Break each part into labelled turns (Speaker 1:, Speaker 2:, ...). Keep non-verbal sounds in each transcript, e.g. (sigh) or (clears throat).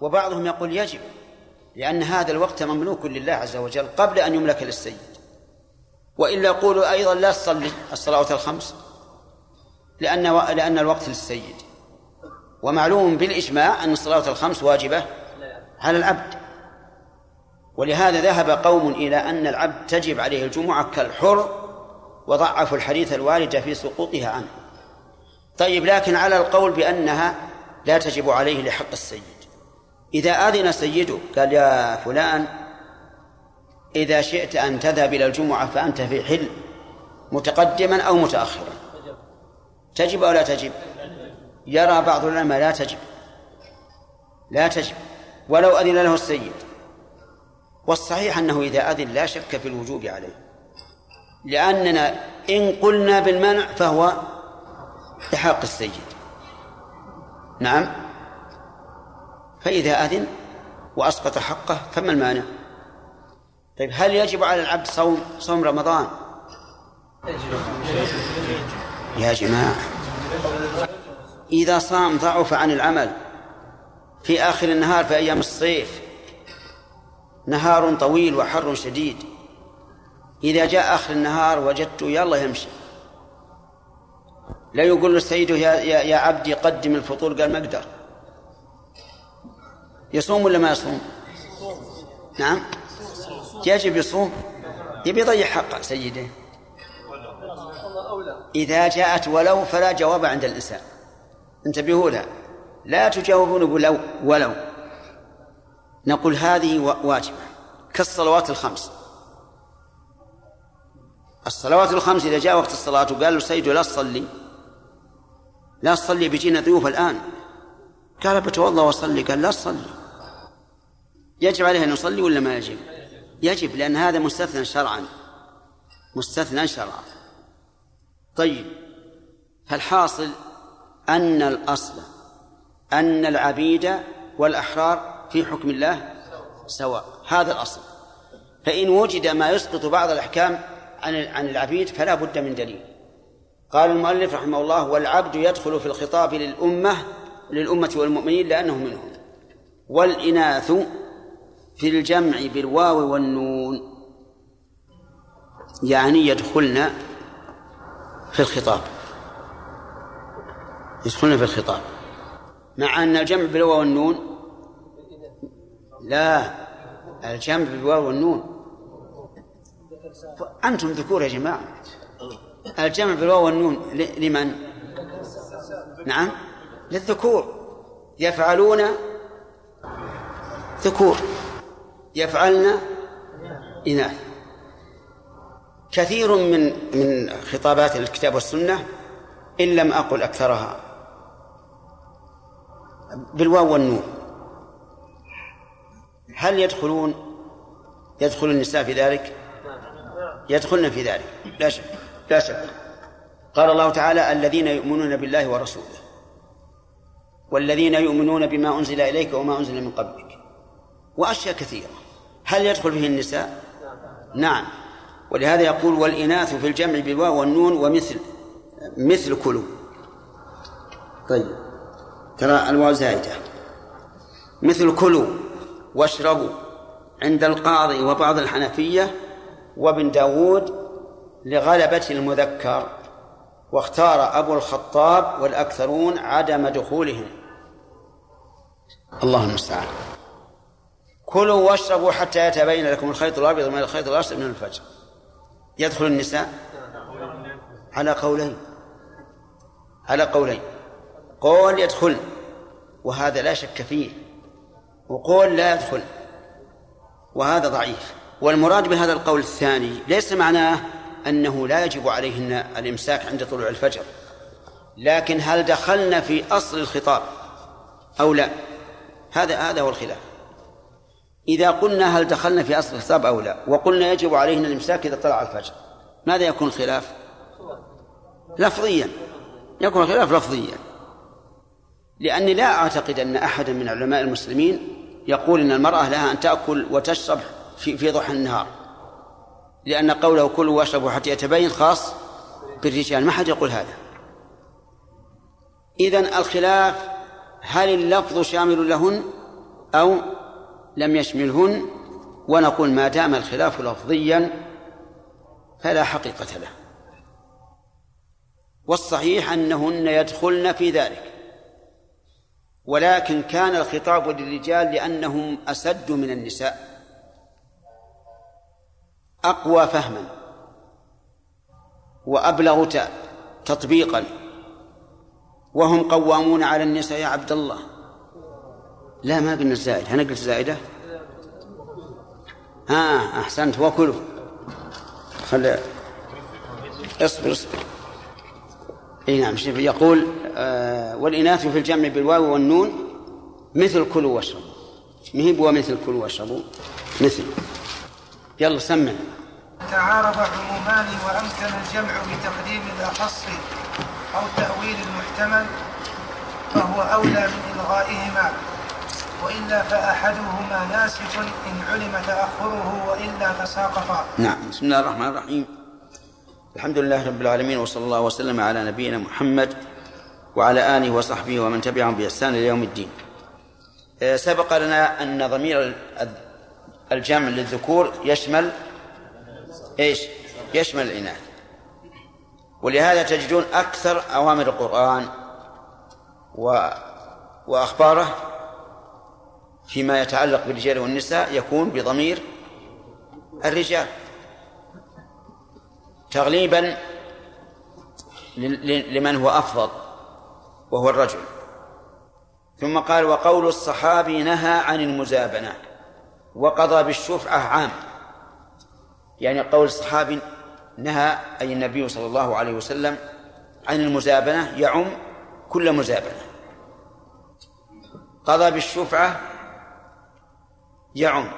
Speaker 1: وبعضهم يقول يجب لأن هذا الوقت مملوك لله عز وجل قبل أن يملك للسيد. وإلا يقولوا أيضا لا تصلي الصلوات الخمس لأن لأن الوقت للسيد. ومعلوم بالإجماع أن الصلوات الخمس واجبة على العبد. ولهذا ذهب قوم إلى أن العبد تجب عليه الجمعة كالحر وضعفوا الحديث الوارد في سقوطها عنه. طيب لكن على القول بأنها لا تجب عليه لحق السيد. إذا أذن سيده قال يا فلان إذا شئت أن تذهب إلى الجمعة فأنت في حل متقدما أو متأخرا. تجب أو لا تجب؟ يرى بعض العلماء لا تجب. لا تجب. ولو أذن له السيد. والصحيح أنه إذا أذن لا شك في الوجوب عليه. لأننا إن قلنا بالمنع فهو لحق السيد. نعم؟ فإذا أذن وأسقط حقه فما المانع؟ طيب هل يجب على العبد صوم صوم رمضان؟ يا جماعة إذا صام ضعف عن العمل في آخر النهار في أيام الصيف نهار طويل وحر شديد إذا جاء آخر النهار وجدته يلا يمشي. لا يقول له سيده يا, يا, يا عبدي قدم الفطور قال ما أقدر. يصوم ولا ما يصوم؟ نعم. يجب يصوم؟ يبي يضيع حق سيده. إذا جاءت ولو فلا جواب عند الإنسان. انتبهوا لها لا تجاوبون ولو ولو. نقول هذه واجبة. كالصلوات الخمس. الصلوات الخمس إذا جاء وقت الصلاة وقال له لا تصلي. لا تصلي بيجينا ضيوف الآن. قال بتوضأ وصلي قال لا تصلي. يجب عليه أن يصلي ولا ما يجب؟ يجب لأن هذا مستثنى شرعا. مستثنى شرعا. طيب فالحاصل أن الأصل أن العبيد والأحرار في حكم الله سواء. هذا الأصل. فإن وجد ما يسقط بعض الأحكام عن عن العبيد فلا بد من دليل. قال المؤلف رحمه الله والعبد يدخل في الخطاب للأمة للأمة والمؤمنين لأنه منهم. والإناث في الجمع بالواو والنون يعني يدخلن في الخطاب. يدخلن في الخطاب. مع أن الجمع بالواو والنون لا الجمع بالواو والنون. أنتم ذكور يا جماعة. الجمع بالواو والنون لمن؟ نعم. للذكور. يفعلون ذكور. يفعلن إناث. كثير من من خطابات الكتاب والسنة إن لم أقل أكثرها. بالواو والنون. هل يدخلون يدخل النساء في ذلك؟ يدخلن في ذلك. لا شك. لا شك. قال الله تعالى الذين يؤمنون بالله ورسوله. والذين يؤمنون بما أنزل إليك وما أنزل من قبلك. وأشياء كثيرة. هل يدخل فيه النساء؟ نعم. ولهذا يقول والإناث في الجمع بالواو والنون ومثل مثل كلوا. طيب. ترى الواو زائدة. مثل كلوا واشربوا عند القاضي وبعض الحنفية وابن داود لغلبة المذكر واختار أبو الخطاب والأكثرون عدم دخولهم. الله المستعان. كلوا واشربوا حتى يتبين لكم الخيط الأبيض من الخيط الأسود من الفجر. يدخل النساء على قولين. على قولين. قول يدخل وهذا لا شك فيه. وقول لا يدخل وهذا ضعيف. والمراد بهذا القول الثاني ليس معناه أنه لا يجب عليهن الإمساك عند طلوع الفجر لكن هل دخلنا في أصل الخطاب أو لا؟ هذا هذا هو الخلاف. إذا قلنا هل دخلنا في أصل الخطاب أو لا وقلنا يجب عليهن الإمساك إذا طلع الفجر ماذا يكون الخلاف؟ لفظيا. يكون الخلاف لفظيا. لأني لا أعتقد أن أحدا من علماء المسلمين يقول إن المرأة لها أن تأكل وتشرب في في ضحى النهار. لأن قوله كلوا واشربوا حتى يتبين خاص بالرجال ما حد يقول هذا. إذن الخلاف هل اللفظ شامل لهن أو لم يشملهن؟ ونقول ما دام الخلاف لفظيا فلا حقيقة له. والصحيح أنهن يدخلن في ذلك. ولكن كان الخطاب للرجال لأنهم أسد من النساء. أقوى فهما. وأبلغ تطبيقا. وهم قوامون على النساء يا عبد الله. لا ما قلنا الزائد. أنا قلت زائدة ها أحسنت. وكلوا. خل اصبر اصبر. إي نعم يقول آه والإناث في الجمع بالواو والنون مثل كلوا واشربوا. مهب ومثل كلوا واشربوا؟ مثل. يلا سمع.
Speaker 2: تعارض عمومان وأمكن الجمع بتقديم الأخص أو تأويل المحتمل فهو أولى من إلغائهما وإلا فأحدهما ناسخ إن علم تأخره وإلا تساقطا.
Speaker 1: نعم بسم الله الرحمن الرحيم. الحمد لله رب العالمين وصلى الله وسلم على نبينا محمد وعلى آله وصحبه ومن تبعهم بإحسان إلى يوم الدين. آه، سبق لنا أن ضمير الجمع للذكور يشمل إيش؟ يشمل الإناث. ولهذا تجدون أكثر أوامر القرآن و وأخباره فيما يتعلق بالرجال والنساء يكون بضمير الرجال. تغليبا لمن هو أفضل وهو الرجل. ثم قال وقول الصحابي نهى عن المزابنة وقضى بالشفعة عام. يعني قول الصحابي نهى أي النبي صلى الله عليه وسلم عن المزابنة يعم كل مزابنة. قضى بالشفعة يعم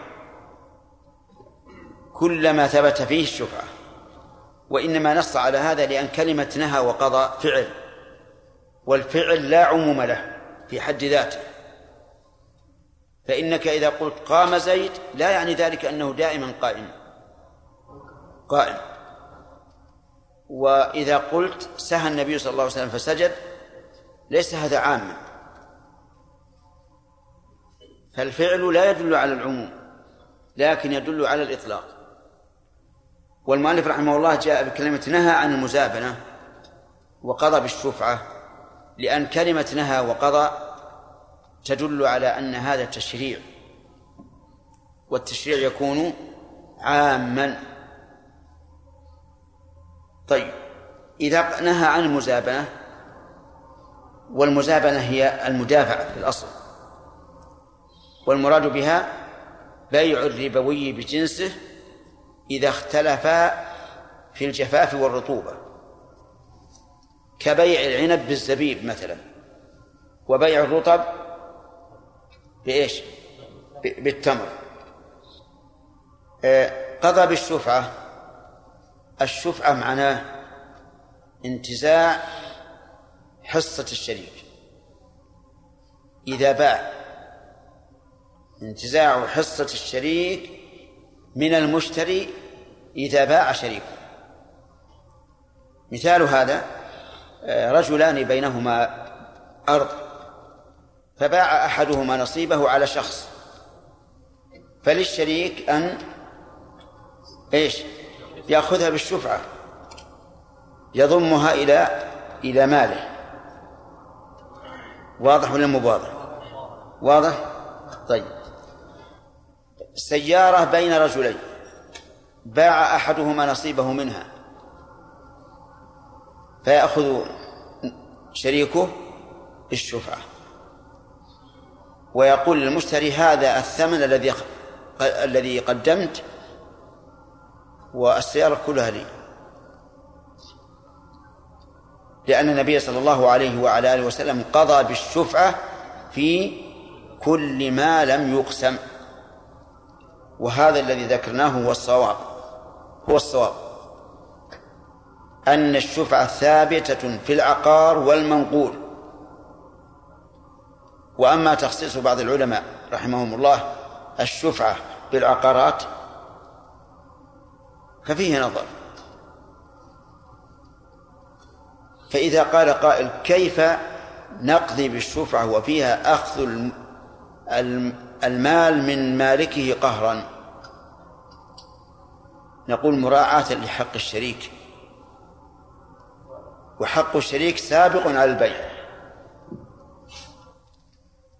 Speaker 1: كل ما ثبت فيه الشفعة. وإنما نص على هذا لأن كلمة نهى وقضى فعل. والفعل لا عموم له في حد ذاته. فإنك إذا قلت قام زيد لا يعني ذلك أنه دائما قائم. قائم. وإذا قلت سهى النبي صلى الله عليه وسلم فسجد ليس هذا عاما. فالفعل لا يدل على العموم لكن يدل على الإطلاق. والمؤلف رحمه الله جاء بكلمة نهى عن المزابنة وقضى بالشفعة لأن كلمة نهى وقضى تدل على أن هذا التشريع والتشريع يكون عاما. طيب إذا نهى عن المزابنة والمزابنة هي المدافعة في الأصل والمراد بها بيع الربوي بجنسه إذا اختلفا في الجفاف والرطوبة كبيع العنب بالزبيب مثلا وبيع الرطب بإيش؟ بالتمر. آه، قضى بالشفعة الشفعة معناه انتزاع حصة الشريك إذا باع انتزاع حصة الشريك من المشتري إذا باع شريكه مثال هذا آه، رجلان بينهما أرض فباع أحدهما نصيبه على شخص فللشريك أن إيش؟ يأخذها بالشفعة يضمها إلى إلى ماله. واضح ولا مو واضح؟ واضح؟ طيب. سيارة بين رجلين. باع أحدهما نصيبه منها. فيأخذ شريكه بالشفعة. ويقول للمشتري هذا الثمن الذي الذي قدمت والسيارة كلها لي. لأن النبي صلى الله عليه وعلى آله وسلم قضى بالشفعة في كل ما لم يقسم. وهذا الذي ذكرناه هو الصواب. هو الصواب. أن الشفعة ثابتة في العقار والمنقول. وأما تخصيص بعض العلماء رحمهم الله الشفعة بالعقارات ففيه نظر. فإذا قال قائل كيف نقضي بالشفعة وفيها أخذ المال من مالكه قهرا؟ نقول مراعاة لحق الشريك. وحق الشريك سابق على البيع.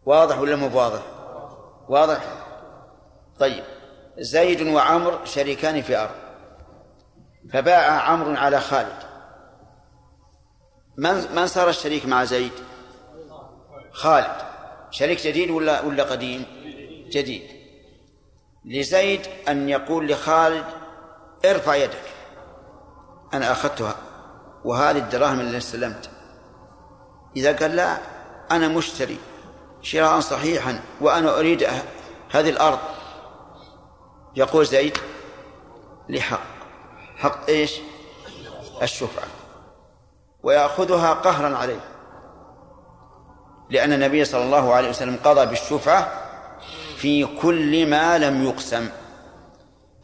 Speaker 1: واضح ولا مو واضح؟ واضح؟ طيب. زيد وعمر شريكان في أرض. فباع عمرو على خالد. من من صار الشريك مع زيد؟ خالد. شريك جديد ولا ولا قديم؟ جديد. لزيد أن يقول لخالد ارفع يدك. أنا أخذتها. وهذه الدراهم اللي استلمت. إذا قال لا أنا مشتري شراء صحيحا وأنا أريد هذه الأرض. يقول زيد لحق. حق إيش؟ الشفعة. ويأخذها قهرا عليه. لأن النبي صلى الله عليه وسلم قضى بالشفعة في كل ما لم يقسم.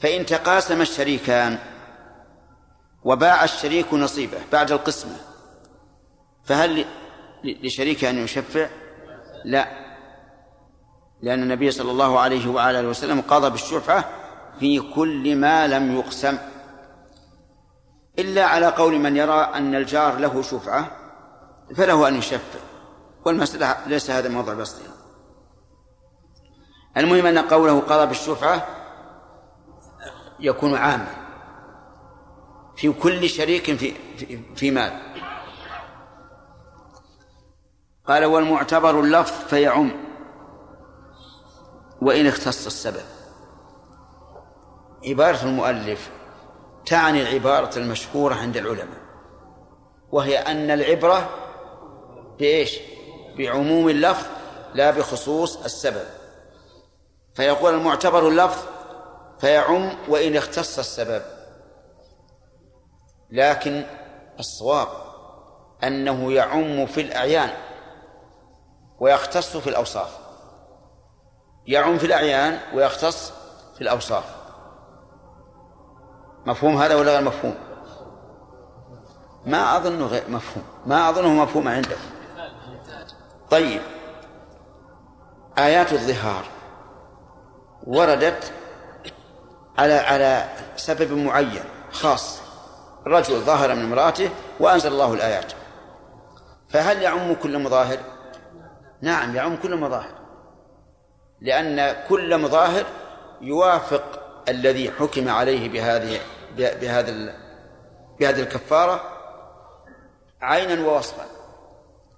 Speaker 1: فإن تقاسم الشريكان وباع الشريك نصيبه بعد القسمة فهل لشريك أن يشفع؟ لا. لأن النبي صلى الله عليه وعلى وسلم قضى بالشفعة في كل ما لم يقسم. إلا على قول من يرى أن الجار له شفعة فله أن يشفع. والمسألة ليس هذا موضع بسطها المهم أن قوله قضى بالشفعة يكون عاما. في كل شريك في في, في مال. قال والمعتبر اللفظ فيعم. وإن اختص السبب. عبارة المؤلف تعني العبارة المشهورة عند العلماء وهي أن العبرة بإيش؟ بعموم اللفظ لا بخصوص السبب. فيقول المعتبر اللفظ فيعم وإن اختص السبب. لكن الصواب أنه يعم في الأعيان ويختص في الأوصاف. يعم في الأعيان ويختص في الأوصاف. مفهوم هذا ولا غير مفهوم؟ ما أظنه غير مفهوم. ما أظنه مفهوم عندكم طيب. آيات الظهار وردت على على سبب معين خاص. رجل ظاهر من امرأته وأنزل الله الآيات. فهل يعم كل مظاهر؟ نعم يعم كل مظاهر. لأن كل مظاهر يوافق الذي حكم عليه بهذه بهذا بهذه الكفارة عينا ووصفا.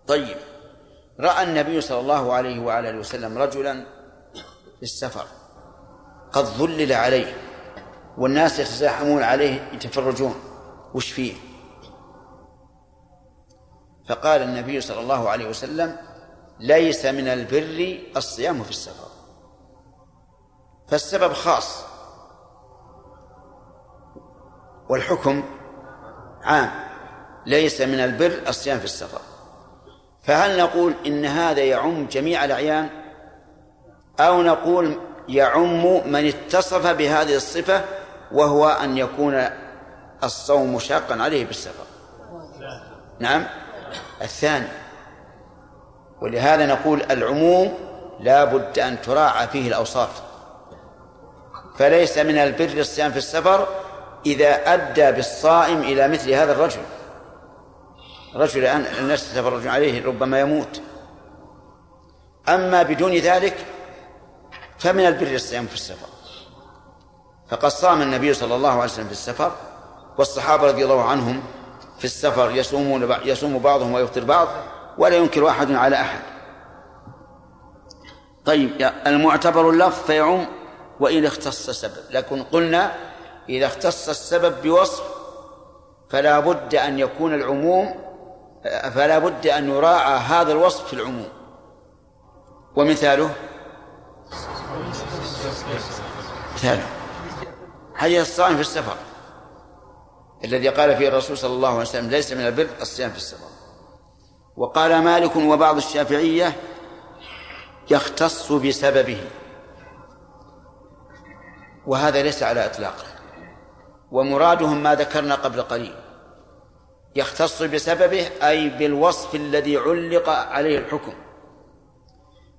Speaker 1: طيب رأى النبي صلى الله عليه وعلى وسلم رجلا في السفر قد ظلل عليه والناس يتزاحمون عليه يتفرجون وش فيه؟ فقال النبي صلى الله عليه وسلم ليس من البر الصيام في السفر. فالسبب خاص والحكم عام ليس من البر الصيام في السفر. فهل نقول إن هذا يعم جميع الأعيان؟ أو نقول يعم من اتصف بهذه الصفة وهو أن يكون الصوم شاقا عليه بالسفر نعم. الثاني ولهذا نقول العموم لا بد أن تراعى فيه الأوصاف. فليس من البر الصيام في السفر إذا أدى بالصائم إلى مثل هذا الرجل. رجل الناس تتفرج عليه ربما يموت. أما بدون ذلك فمن البر الصيام في السفر. فقد صام النبي صلى الله عليه وسلم في السفر والصحابة رضي الله عنهم في السفر يصومون يصوم بعضهم ويفطر بعض ولا ينكر أحد على أحد. طيب المعتبر اللفظ فيعم وإن اختص السبب لكن قلنا إذا اختص السبب بوصف فلا بد أن يكون العموم فلا بد أن يراعى هذا الوصف في العموم. ومثاله؟ مثاله. حديث الصائم في السفر الذي قال فيه الرسول صلى الله عليه وسلم ليس من البر الصيام في السفر. وقال مالك وبعض الشافعية يختص بسببه. وهذا ليس على إطلاقه. ومرادهم ما ذكرنا قبل قليل. يختص بسببه أي بالوصف الذي علق عليه الحكم.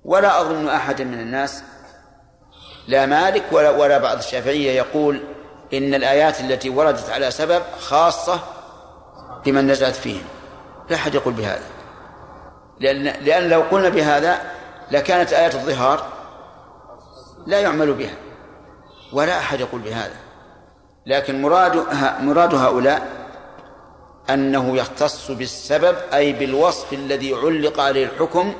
Speaker 1: ولا أظن أحدا من الناس لا مالك ولا, ولا بعض الشافعية يقول إن الآيات التي وردت على سبب خاصة بمن نزلت فيهم. لا أحد يقول بهذا. لأن, لأن لو قلنا بهذا لكانت آيات الظهار لا يعمل بها. ولا أحد يقول بهذا. لكن مراد مراد هؤلاء أنه يختص بالسبب أي بالوصف الذي علق عليه الحكم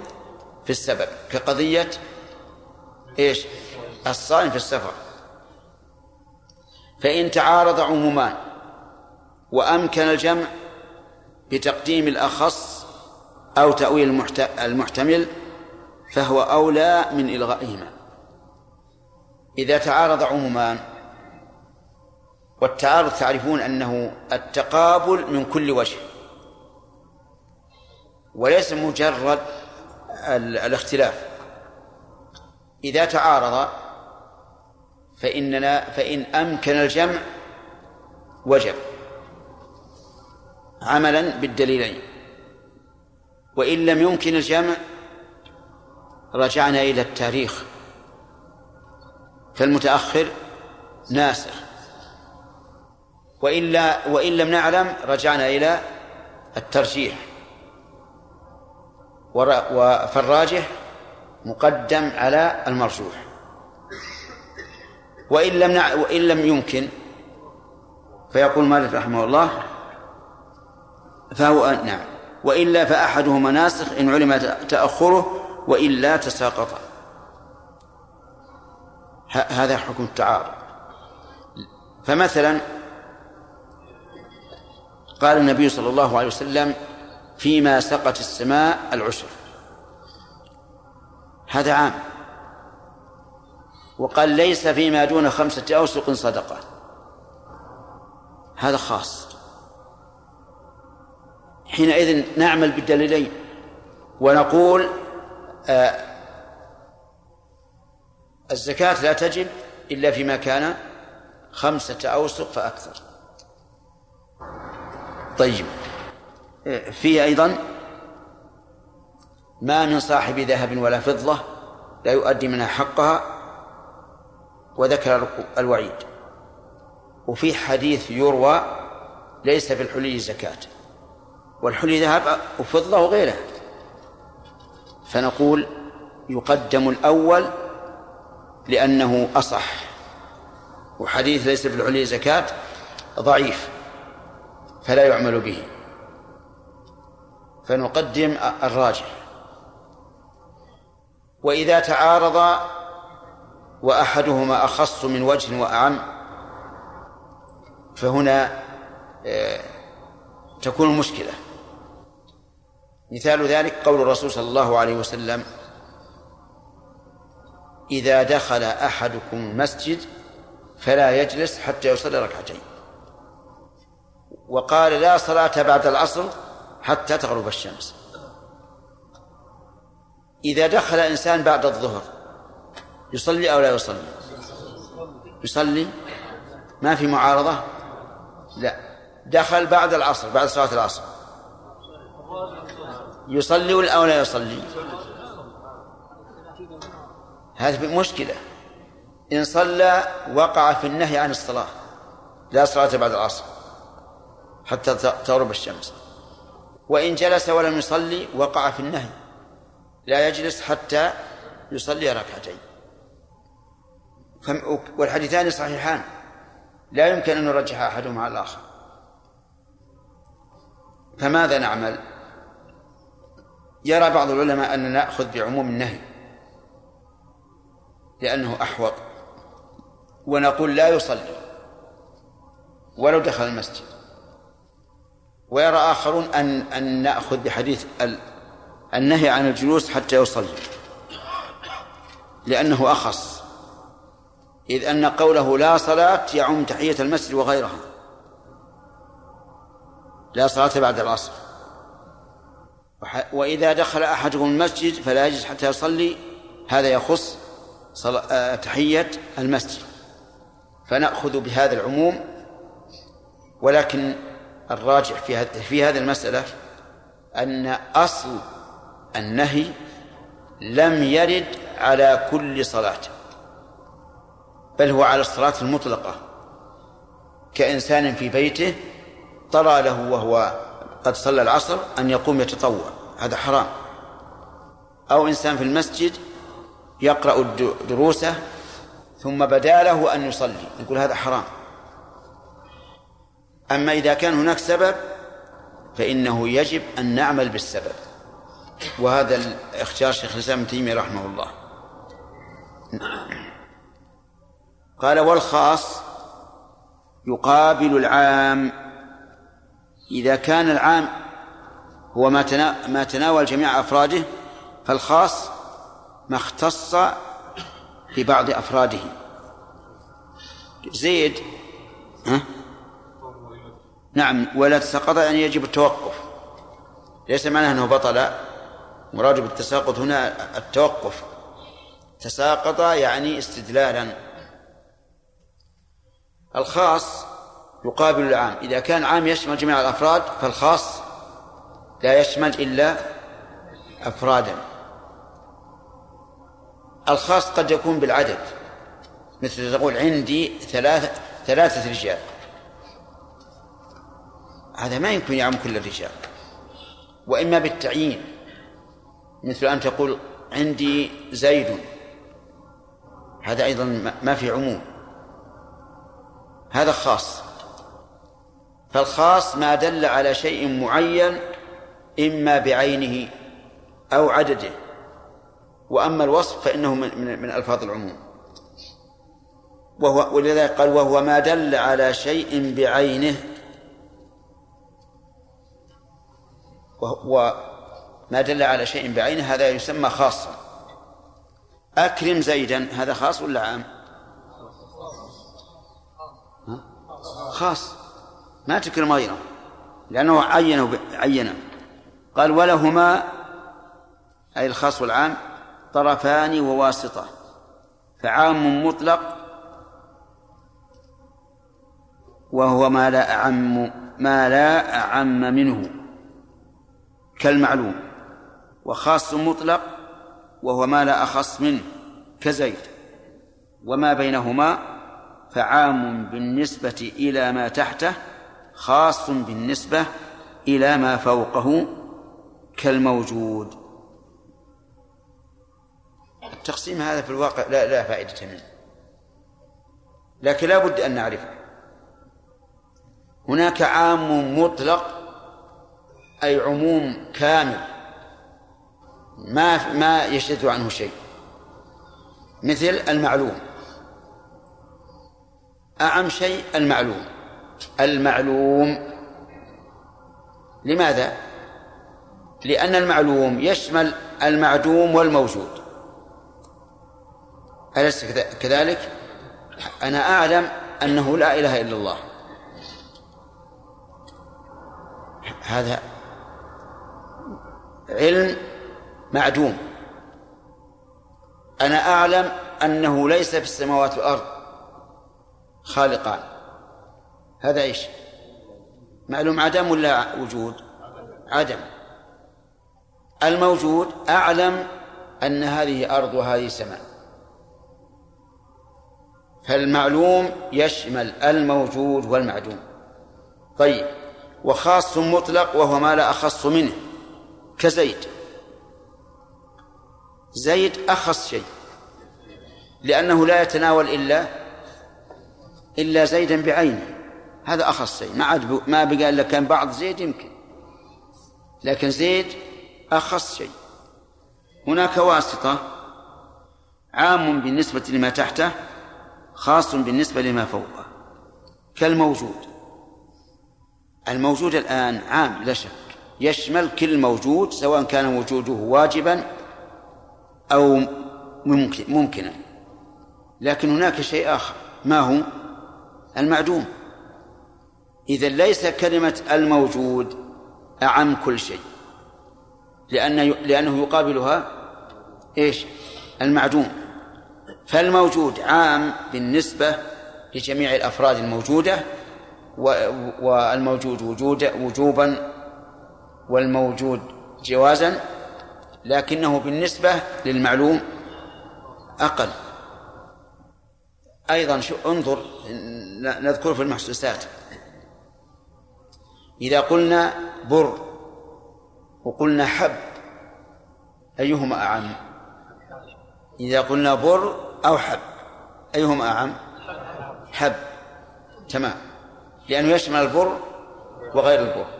Speaker 1: في السبب كقضية إيش؟ الصائم في السفر فإن تعارض عمومان وأمكن الجمع بتقديم الأخص أو تأويل المحتمل فهو أولى من إلغائهما إذا تعارض عمومان والتعارض تعرفون أنه التقابل من كل وجه وليس مجرد الاختلاف. إذا تعارض فإننا فإن أمكن الجمع وجب عملا بالدليلين. وإن لم يمكن الجمع رجعنا إلى التاريخ. فالمتأخر ناسخ. وإلا وإن لم نعلم رجعنا إلى الترجيح. فالراجح مقدم على المرجوح. وإن لم نع... وإن لم يمكن فيقول مالك رحمه الله فهو نعم. وإلا فأحدهما ناسخ إن علم تأخره وإلا تساقط. هذا حكم التعارض. فمثلا قال النبي صلى الله عليه وسلم فيما سقت السماء العشر هذا عام. وقال ليس فيما دون خمسة أوسق صدقة. هذا خاص. حينئذ نعمل بالدليلين. ونقول آه الزكاة لا تجب إلا فيما كان خمسة أوسق فأكثر. طيب. في أيضا ما من صاحب ذهب ولا فضة لا يؤدي منها حقها وذكر الوعيد. وفي حديث يروى ليس في الحلي زكاة والحلي ذهب وفضة وغيره فنقول يقدم الأول لأنه أصح. وحديث ليس في الحلي زكاة ضعيف. فلا يعمل به. فنقدم الراجح. وإذا تعارض وأحدهما أخص من وجه وأعم فهنا آه، تكون المشكلة مثال ذلك قول الرسول صلى الله عليه وسلم إذا دخل أحدكم المسجد فلا يجلس حتى يصلي ركعتين. وقال لا صلاة بعد العصر حتى تغرب الشمس. إذا دخل إنسان بعد الظهر يصلي أو لا يصلي؟ يصلي؟ ما في معارضة؟ لا. دخل بعد العصر بعد صلاة العصر. يصلي أو لا يصلي؟ هذه مشكلة. إن صلى وقع في النهي عن الصلاة لا صلاة بعد العصر. حتى تغرب الشمس. وإن جلس ولم يصلي وقع في النهي. لا يجلس حتى يصلي ركعتين. والحديثان صحيحان. لا يمكن أن نرجح أحدهما على الآخر. فماذا نعمل؟ يرى بعض العلماء أن نأخذ بعموم النهي. لأنه أحوط ونقول لا يصلي. ولو دخل المسجد. ويرى آخرون أن أن نأخذ بحديث النهي عن الجلوس حتى يصلي. لأنه أخص. إذ أن قوله لا صلاة يعم تحية المسجد وغيرها. لا صلاة بعد العصر. وإذا دخل أحدهم المسجد فلا يجلس حتى يصلي. هذا يخص آه، تحية المسجد. فنأخذ بهذا العموم. ولكن الراجح في في هذه المسألة أن أصل النهي لم يرد على كل صلاة بل هو على الصلاة المطلقة. كإنسان في بيته طرى له وهو قد صلى العصر أن يقوم يتطوع هذا حرام. أو إنسان في المسجد يقرأ دروسه ثم بدا له أن يصلي نقول هذا حرام. أما إذا كان هناك سبب فإنه يجب أن نعمل بالسبب. وهذا اختيار شيخ الإسلام ابن تيمية رحمه الله. قال والخاص يقابل العام. إذا كان العام هو ما ما تناول جميع أفراده فالخاص ما اختص ببعض أفراده. زيد ها؟ نعم ولا تساقط يعني يجب التوقف. ليس معناه أنه بطل. مراد بالتساقط هنا التوقف. تساقط يعني استدلالا. الخاص يقابل العام. إذا كان العام يشمل جميع الأفراد فالخاص لا يشمل إلا أفرادا. الخاص قد يكون بالعدد. مثل تقول عندي ثلاثة ثلاثة رجال. هذا ما يمكن يعم كل الرجال. وإما بالتعيين مثل أن تقول عندي زيد. هذا أيضا ما في عموم. هذا خاص. فالخاص ما دل على شيء معين إما بعينه أو عدده. وأما الوصف فإنه من, من, من ألفاظ العموم. وهو ولذلك قال وهو ما دل على شيء بعينه وهو ما دل على شيء بعينه هذا يسمى خاصا. أكرم زيدا هذا خاص ولا عام؟ خاص. ما تكرم غيره لأنه عينه عينه. قال ولهما أي الخاص والعام طرفان وواسطة. فعام مطلق وهو ما لا أعم ما لا أعم منه. كالمعلوم وخاص مطلق وهو ما لا أخص منه كزيد. وما بينهما فعام بالنسبة إلى ما تحته خاص بالنسبة إلى ما فوقه كالموجود. التقسيم هذا في الواقع لا, لا فائدة منه. لكن لا بد أن نعرفه. هناك عام مطلق أي عموم كامل ما ما يشذ عنه شيء. مثل المعلوم. أعم شيء المعلوم. المعلوم لماذا؟ لأن المعلوم يشمل المعدوم والموجود. أليس كذلك؟ أنا أعلم أنه لا إله إلا الله. هذا علم معدوم. أنا أعلم أنه ليس في السماوات والأرض. خالقان. هذا إيش؟ معلوم عدم ولا وجود؟ عدم. الموجود أعلم أن هذه أرض وهذه سماء. فالمعلوم يشمل الموجود والمعدوم. طيب. وخاص مطلق وهو ما لا أخص منه. كزيد. زيد أخص شيء لأنه لا يتناول إلا إلا زيدا بعينه. هذا أخص شيء. ما عاد ما بقى إلا كان بعض زيد يمكن. لكن زيد أخص شيء. هناك واسطة عام بالنسبة لما تحته خاص بالنسبة لما فوقه. كالموجود. الموجود الآن عام لا شك. يشمل كل موجود سواء كان وجوده واجبا أو ممكن ممكنا. لكن هناك شيء آخر ما هو؟ المعدوم. إذا ليس كلمة الموجود أعم كل شيء لأن لأنه يقابلها إيش؟ المعدوم. فالموجود عام بالنسبة لجميع الأفراد الموجودة والموجود وجود وجوبا والموجود جوازا لكنه بالنسبة للمعلوم أقل. أيضا انظر نذكر في المحسوسات. إذا قلنا بر وقلنا حب أيهما أعم؟ إذا قلنا بر أو حب أيهما أعم؟ حب. تمام. لأنه يشمل البر وغير البر.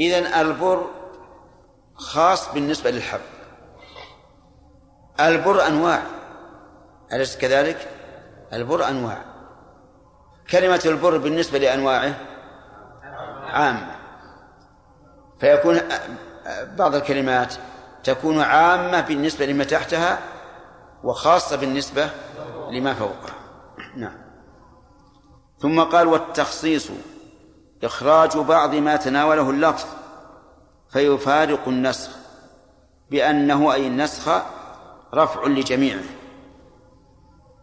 Speaker 1: إذن البر خاص بالنسبة للحب. البر أنواع. أليس كذلك؟ البر أنواع. كلمة البر بالنسبة لأنواعه عامة فيكون بعض الكلمات تكون عامة بالنسبة لما تحتها وخاصة بالنسبة لما فوقها. نعم. ثم قال والتخصيص. إخراج بعض ما تناوله اللفظ فيفارق النسخ بأنه أي النسخ رفع لجميعه.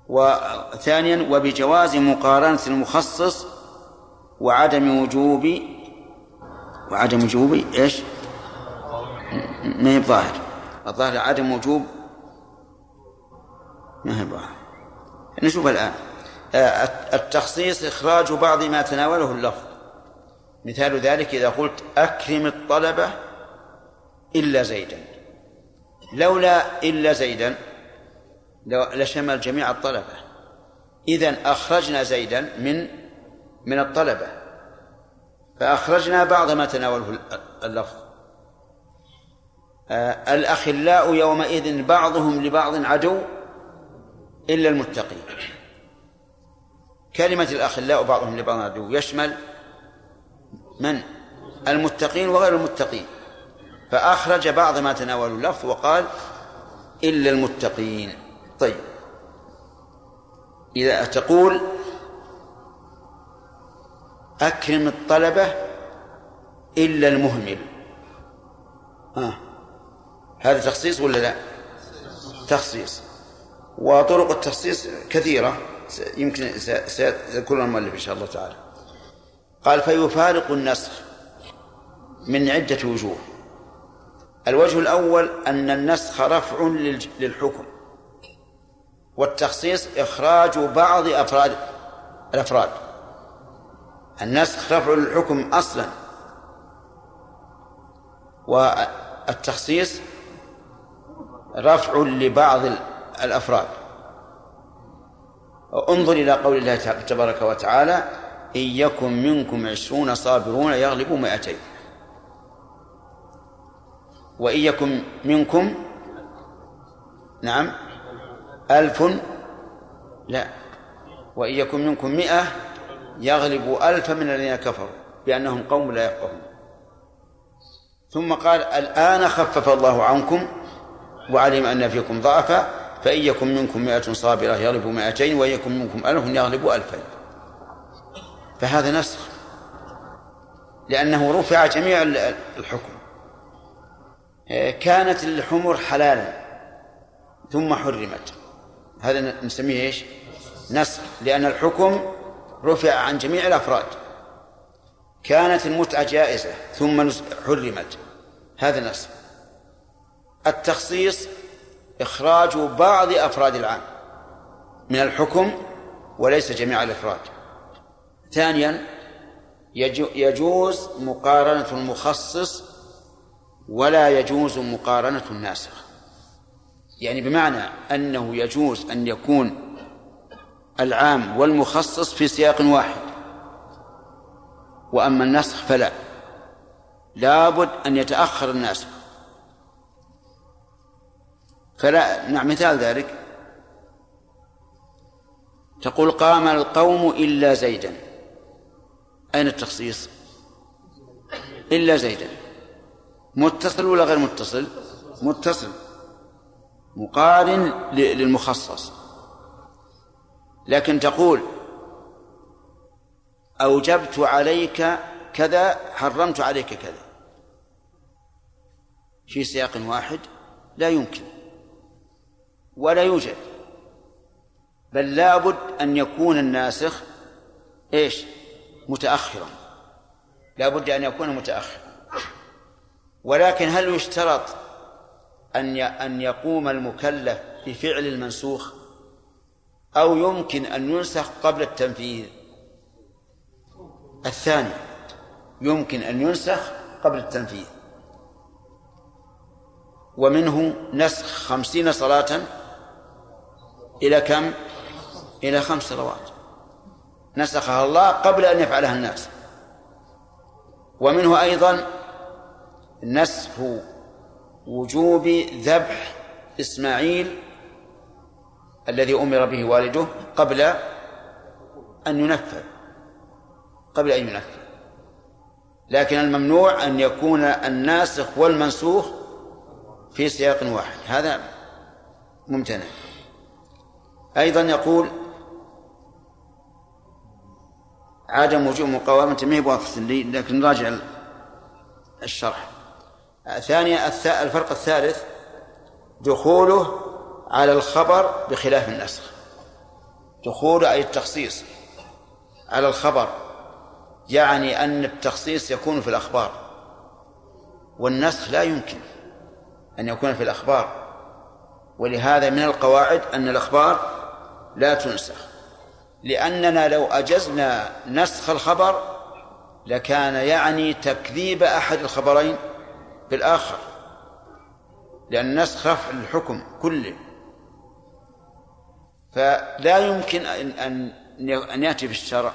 Speaker 1: وثانيا وبجواز مقارنة المخصص وعدم وجوب وعدم وجوب إيش؟ ما هي ظاهر الظاهر عدم وجوب ما هي ظاهر نشوف الآن. التخصيص إخراج بعض ما تناوله اللفظ. مثال ذلك إذا قلت أكرم الطلبة إلا زيدا. لولا إلا زيدا لشمل جميع الطلبة. إذن أخرجنا زيدا من من الطلبة. فأخرجنا بعض ما تناوله اللفظ. آه الأخلاء يومئذ بعضهم لبعض عدو إلا المتقين. كلمة الأخلاء بعضهم لبعض عدو. يشمل من؟ المتقين وغير المتقين. فأخرج بعض ما تناول اللفظ وقال إلا المتقين. طيب. إذا تقول أكرم الطلبة إلا المهمل. آه. هذا تخصيص ولا لا؟ تخصيص. وطرق التخصيص كثيرة. يمكن سيذكرها المؤلف إن شاء الله تعالى. قال فيفارق النسخ من عدة وجوه. الوجه الأول أن النسخ رفع للحكم والتخصيص إخراج بعض أفراد الأفراد. النسخ رفع للحكم أصلا والتخصيص رفع لبعض الأفراد. انظر إلى قول الله تبارك وتعالى إن يكن منكم عشرون صابرون يغلبوا مائتين وإن يكن منكم نعم ألف لا. وإن يكن منكم مئة يغلبوا ألفا من الذين كفروا بأنهم قوم لا يفقهون. ثم قال الآن خفف الله عنكم وعلم أن فيكم ضعفا فإن يكن منكم مئة صابرة يغلبوا مئتين وإن يكن منكم ألف يغلبوا ألفين. فهذا نسخ. لأنه رفع جميع الحكم. كانت الحمر حلالا ثم حرمت. هذا نسميه إيش؟ نسخ. لأن الحكم رفع عن جميع الأفراد. كانت المتعة جائزة ثم حرمت. هذا نسخ. التخصيص إخراج بعض أفراد العام من الحكم وليس جميع الإفراد. ثانيا يجوز مقارنة المخصص ولا يجوز مقارنة الناسخ. يعني بمعنى أنه يجوز أن يكون العام والمخصص في سياق واحد وأما النسخ فلا. لابد أن يتأخر الناسخ. فلا نعم مثال ذلك تقول قام القوم إلا زيدا. أين التخصيص؟ إلا زيدا. متصل ولا غير متصل؟ متصل. مقارن للمخصص. لكن تقول أوجبت عليك كذا حرمت عليك كذا. في سياق واحد لا يمكن ولا يوجد. بل لابد أن يكون الناسخ إيش؟ متأخرا. لابد أن يكون متأخرا. ولكن هل يشترط أن أن يقوم المكلف بفعل المنسوخ؟ أو يمكن أن ينسخ قبل التنفيذ؟ الثاني يمكن أن ينسخ قبل التنفيذ. ومنه نسخ خمسين صلاة إلى كم؟ إلى خمس صلوات. نسخها الله قبل أن يفعلها الناس. ومنه أيضا نسخ وجوب ذبح إسماعيل الذي أمر به والده قبل أن ينفذ قبل أن ينفذ. لكن الممنوع أن يكون الناسخ والمنسوخ في سياق واحد. هذا ممتنع. أيضا يقول عدم وجوب مقاومة ما هي بواضحة لكن نراجع الشرح. ثانيا الفرق الثالث دخوله على الخبر بخلاف النسخ. دخول أي التخصيص على الخبر يعني أن التخصيص يكون في الأخبار والنسخ لا يمكن أن يكون في الأخبار. ولهذا من القواعد أن الأخبار لا تنسخ. لأننا لو أجزنا نسخ الخبر لكان يعني تكذيب أحد الخبرين بالآخر لأن نسخ الحكم كله. فلا يمكن أن أن يأتي في الشرع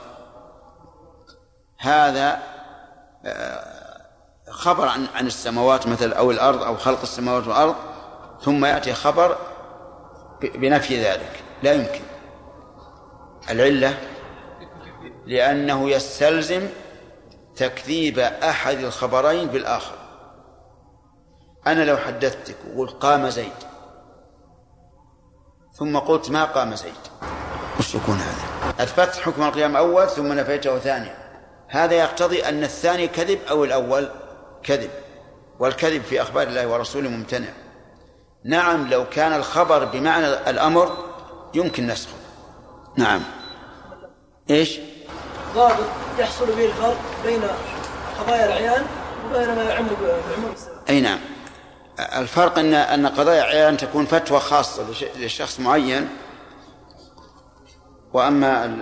Speaker 1: هذا آه، خبر عن عن السماوات مثل أو الأرض أو خلق السماوات والأرض ثم يأتي خبر بنفي ذلك. لا يمكن. العلة لأنه يستلزم تكذيب أحد الخبرين بالآخر. أنا لو حدثتك وقلت قام زيد ثم قلت ما قام زيد. وش يكون هذا؟ أثبت حكم القيام أول ثم نفيته ثانيا. هذا يقتضي أن الثاني كذب أو الأول كذب والكذب في أخبار الله ورسوله ممتنع. نعم لو كان الخبر بمعنى الأمر يمكن نسخه. نعم. إيش؟
Speaker 3: ضابط يحصل به الفرق بين قضايا العيان وبين ما يعم بعموم
Speaker 1: أي نعم. الفرق ان أن قضايا العيان تكون فتوى خاصة لشخص معين وأما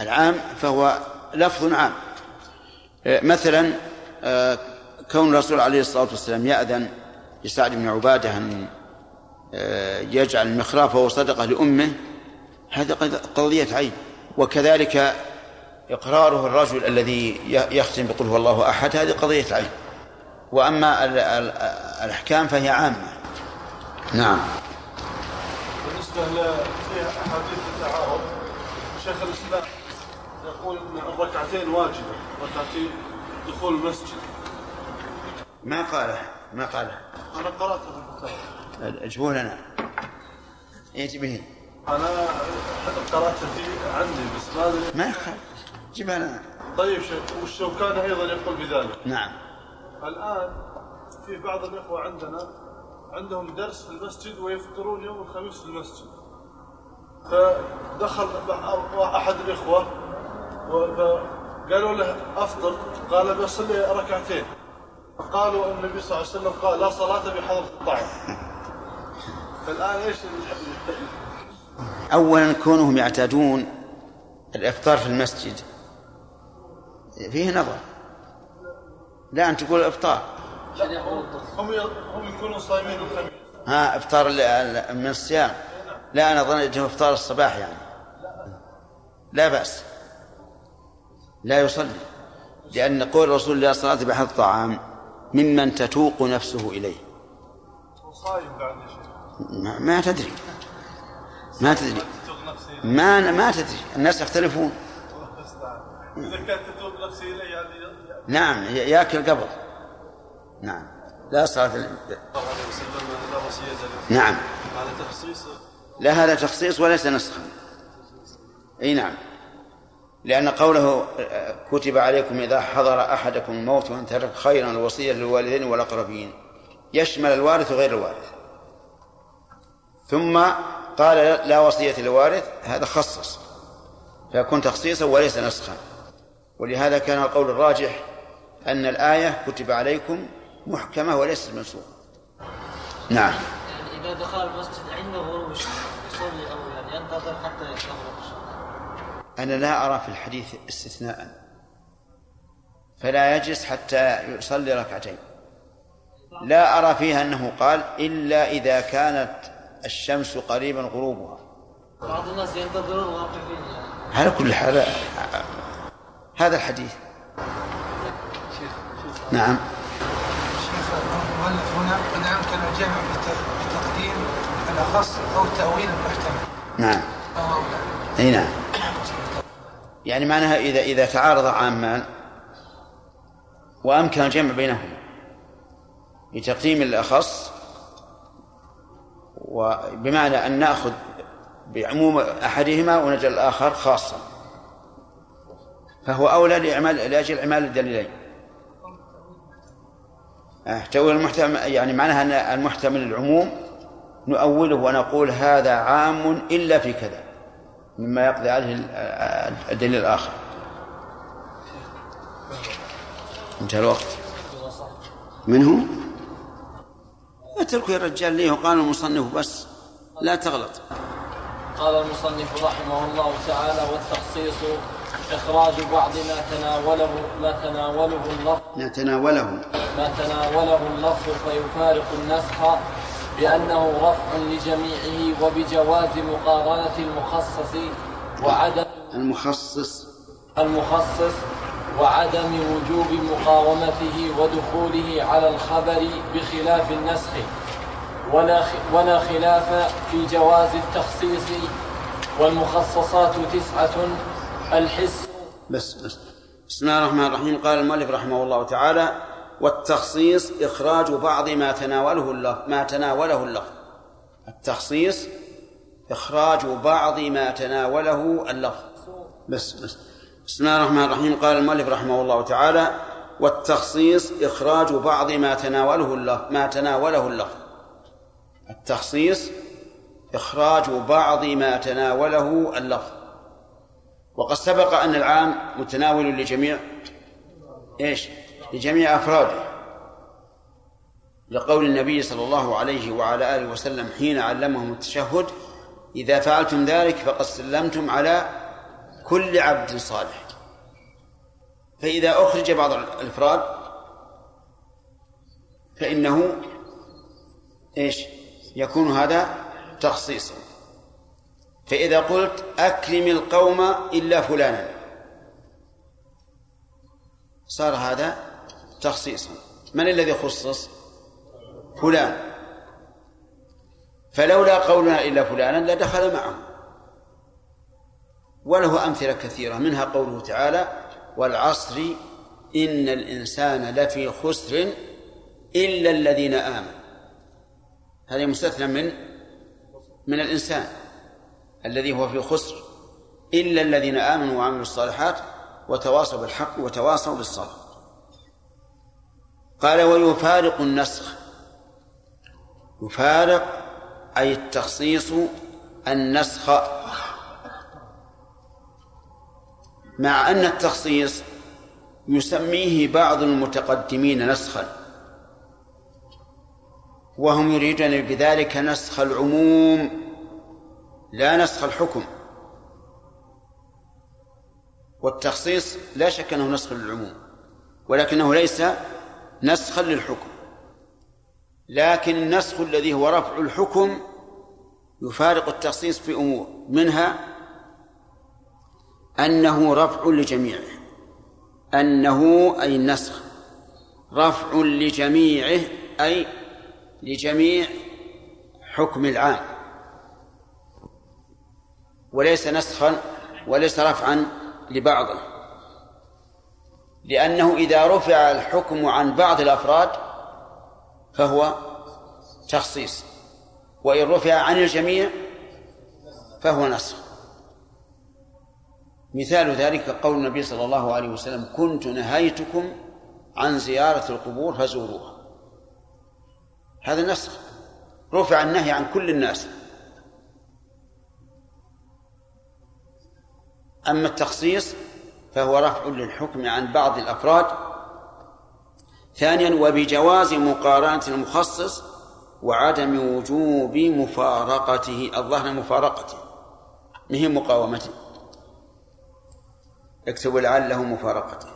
Speaker 1: العام فهو لفظ عام. مثلا كون الرسول عليه الصلاة والسلام يأذن لسعد بن عبادة أن يجعل المخرافه صدقة لأمه هذا قضية عين. وكذلك إقراره الرجل الذي يختم بقول هو الله أحد هذه قضية عين. وأما الأحكام فهي عامة. نعم.
Speaker 4: بالنسبة لأحاديث التعارض شيخ الإسلام يقول أن الركعتين واجبة ركعتين دخول المسجد.
Speaker 1: ما قاله ما قاله.
Speaker 4: أنا قرأته في الكتاب
Speaker 1: اجبوه لنا إيش به
Speaker 4: أنا قرأت فيه عندي بس ما أدري.
Speaker 1: ما يخالف. جيبها لنا
Speaker 4: طيب شيخ والشوكاني أيضا يقول بذلك.
Speaker 1: نعم.
Speaker 4: الآن في بعض الإخوة عندنا عندهم درس في المسجد ويفطرون يوم الخميس في المسجد. فدخل أحد الإخوة فقالوا له أفطر قال بصلي ركعتين. فقالوا النبي صلى الله عليه وسلم قال لا صلاة بحضرة الطعام (laughs) فالآن إيش
Speaker 1: أولا كونهم يعتادون الإفطار في المسجد. فيه نظر. لا أن تقول الإفطار
Speaker 4: هم هم يكونوا صايمين الخميس.
Speaker 1: ها إفطار من الصيام. لا أنا ظن أنه إفطار الصباح يعني. لا بأس. لا يصلي. لأن قول رسول الله صلى الله عليه وسلم بحث الطعام ممن تتوق نفسه إليه.
Speaker 4: وصايم بعد
Speaker 1: ما تدري. ما تدري. ما ما تدري. الناس يختلفون. نعم ياكل قبل نعم. لا صلاة نعم
Speaker 4: هذا تخصيص
Speaker 1: لا هذا تخصيص وليس نسخا. إي نعم. لأن قوله كتب عليكم إذا حضر أحدكم الموت وأن ترك خيرا الوصية للوالدين والأقربين. يشمل الوارث وغير الوارث. ثم قال لا وصية لوارث هذا خصص. فيكون تخصيصا وليس نسخا. ولهذا كان القول الراجح أن الآية كتب عليكم محكمة وليست منسوخة نعم.
Speaker 3: يعني إذا دخل المسجد عنده غروب الشمس يصلي أو يعني
Speaker 5: ينتظر حتى يستغرق
Speaker 1: أنا لا أرى في الحديث استثناء. فلا يجلس حتى يصلي ركعتين. لا أرى فيها أنه قال إلا إذا كانت الشمس قريبا غروبها.
Speaker 5: بعض الناس ينتظرون واقفين يعني.
Speaker 1: على كل حال هذا الحديث. نعم.
Speaker 2: شيخ المؤلف هنا قد أمكن الجمع بت- بتقديم الاخص أو تأويل المحتمل
Speaker 1: نعم. أي نعم. يعني معناها إذا إذا تعارض عامان وأمكن الجمع بينهما بتقديم الأخص وبمعنى أن نأخذ بعموم أحدهما ونجعل الآخر خاصا. فهو أولى لاعمال لأجل إعمال الدليلين. تأويل المحتمل يعني معناها أن المحتمل العموم نؤوله ونقول هذا عام إلا في كذا مما يقضي عليه ال- الدليل الآخر. انتهى الوقت. من هو؟ اتركوا يا رجال ليه قال المصنف بس. لا تغلط.
Speaker 5: قال المصنف رحمه الله تعالى والتخصيص إخراج بعض ما تناوله ما تناوله اللفظ
Speaker 1: نتناوله
Speaker 5: ما تناوله اللفظ فيفارق النسخ بأنه رفع لجميعه وبجواز مقارنة المخصص وعدم
Speaker 1: المخصص.
Speaker 5: المخصص وعدم وجوب مقاومته ودخوله على الخبر بخلاف النسخ ولا خ- ولا خلاف في جواز التخصيص. والمخصصات تسعة الحس
Speaker 1: بس بس. بسم الله الرحمن الرحيم. قال المؤلف رحمه الله تعالى والتخصيص إخراج بعض ما تناوله اللفظ ما تناوله اللفظ. التخصيص إخراج بعض ما تناوله اللفظ. بس بس. بسم الله الرحمن الرحيم. قال المؤلف رحمه الله تعالى والتخصيص إخراج بعض ما تناوله اللفظ ما تناوله اللفظ التخصيص إخراج بعض ما تناوله اللفظ وقد سبق أن العام متناول لجميع إيش؟ لجميع أفراده. لقول النبي صلى الله عليه وعلى آله وسلم حين علمهم التشهد إذا فعلتم ذلك فقد سلمتم على كل عبد صالح. فإذا أخرج بعض الأفراد فإنه إيش؟ يكون هذا تخصيصا. فإذا قلت أكرم القوم إلا فلانا صار هذا تخصيصا. من الذي خصص؟ فلان. فلولا قولنا إلا فلانا لدخل معه. وله أمثلة كثيرة منها قوله تعالى والعصر إن الإنسان لفي خسر إلا الذين آمنوا. هذه مستثنى من من الإنسان الذي هو في خسر إلا الذين آمنوا وعملوا الصالحات وتواصوا بالحق وتواصوا بالصبر قال ويفارق النسخ. يفارق أي التخصيص النسخ. مع أن التخصيص يسميه بعض المتقدمين نسخا. وهم يريدون بذلك نسخ العموم لا نسخ الحكم. والتخصيص لا شك أنه نسخ للعموم ولكنه ليس نسخا للحكم. لكن النسخ الذي هو رفع الحكم يفارق التخصيص في أمور منها أنه رفع لجميعه. أنه أي النسخ رفع لجميعه أي لجميع حكم العام. وليس نسخا وليس رفعا لبعضه. لأنه إذا رفع الحكم عن بعض الأفراد فهو تخصيص. وإن رفع عن الجميع فهو نسخ. مثال ذلك قول النبي صلى الله عليه وسلم كنت نهيتكم عن زيارة القبور فزوروها. هذا نسخ رفع النهي عن كل الناس. أما التخصيص فهو رفع للحكم عن بعض الأفراد. ثانيا وبجواز مقارنة المخصص وعدم وجوب مفارقته. الظهر مفارقته هي مقاومته اكتبوا لعله مفارقته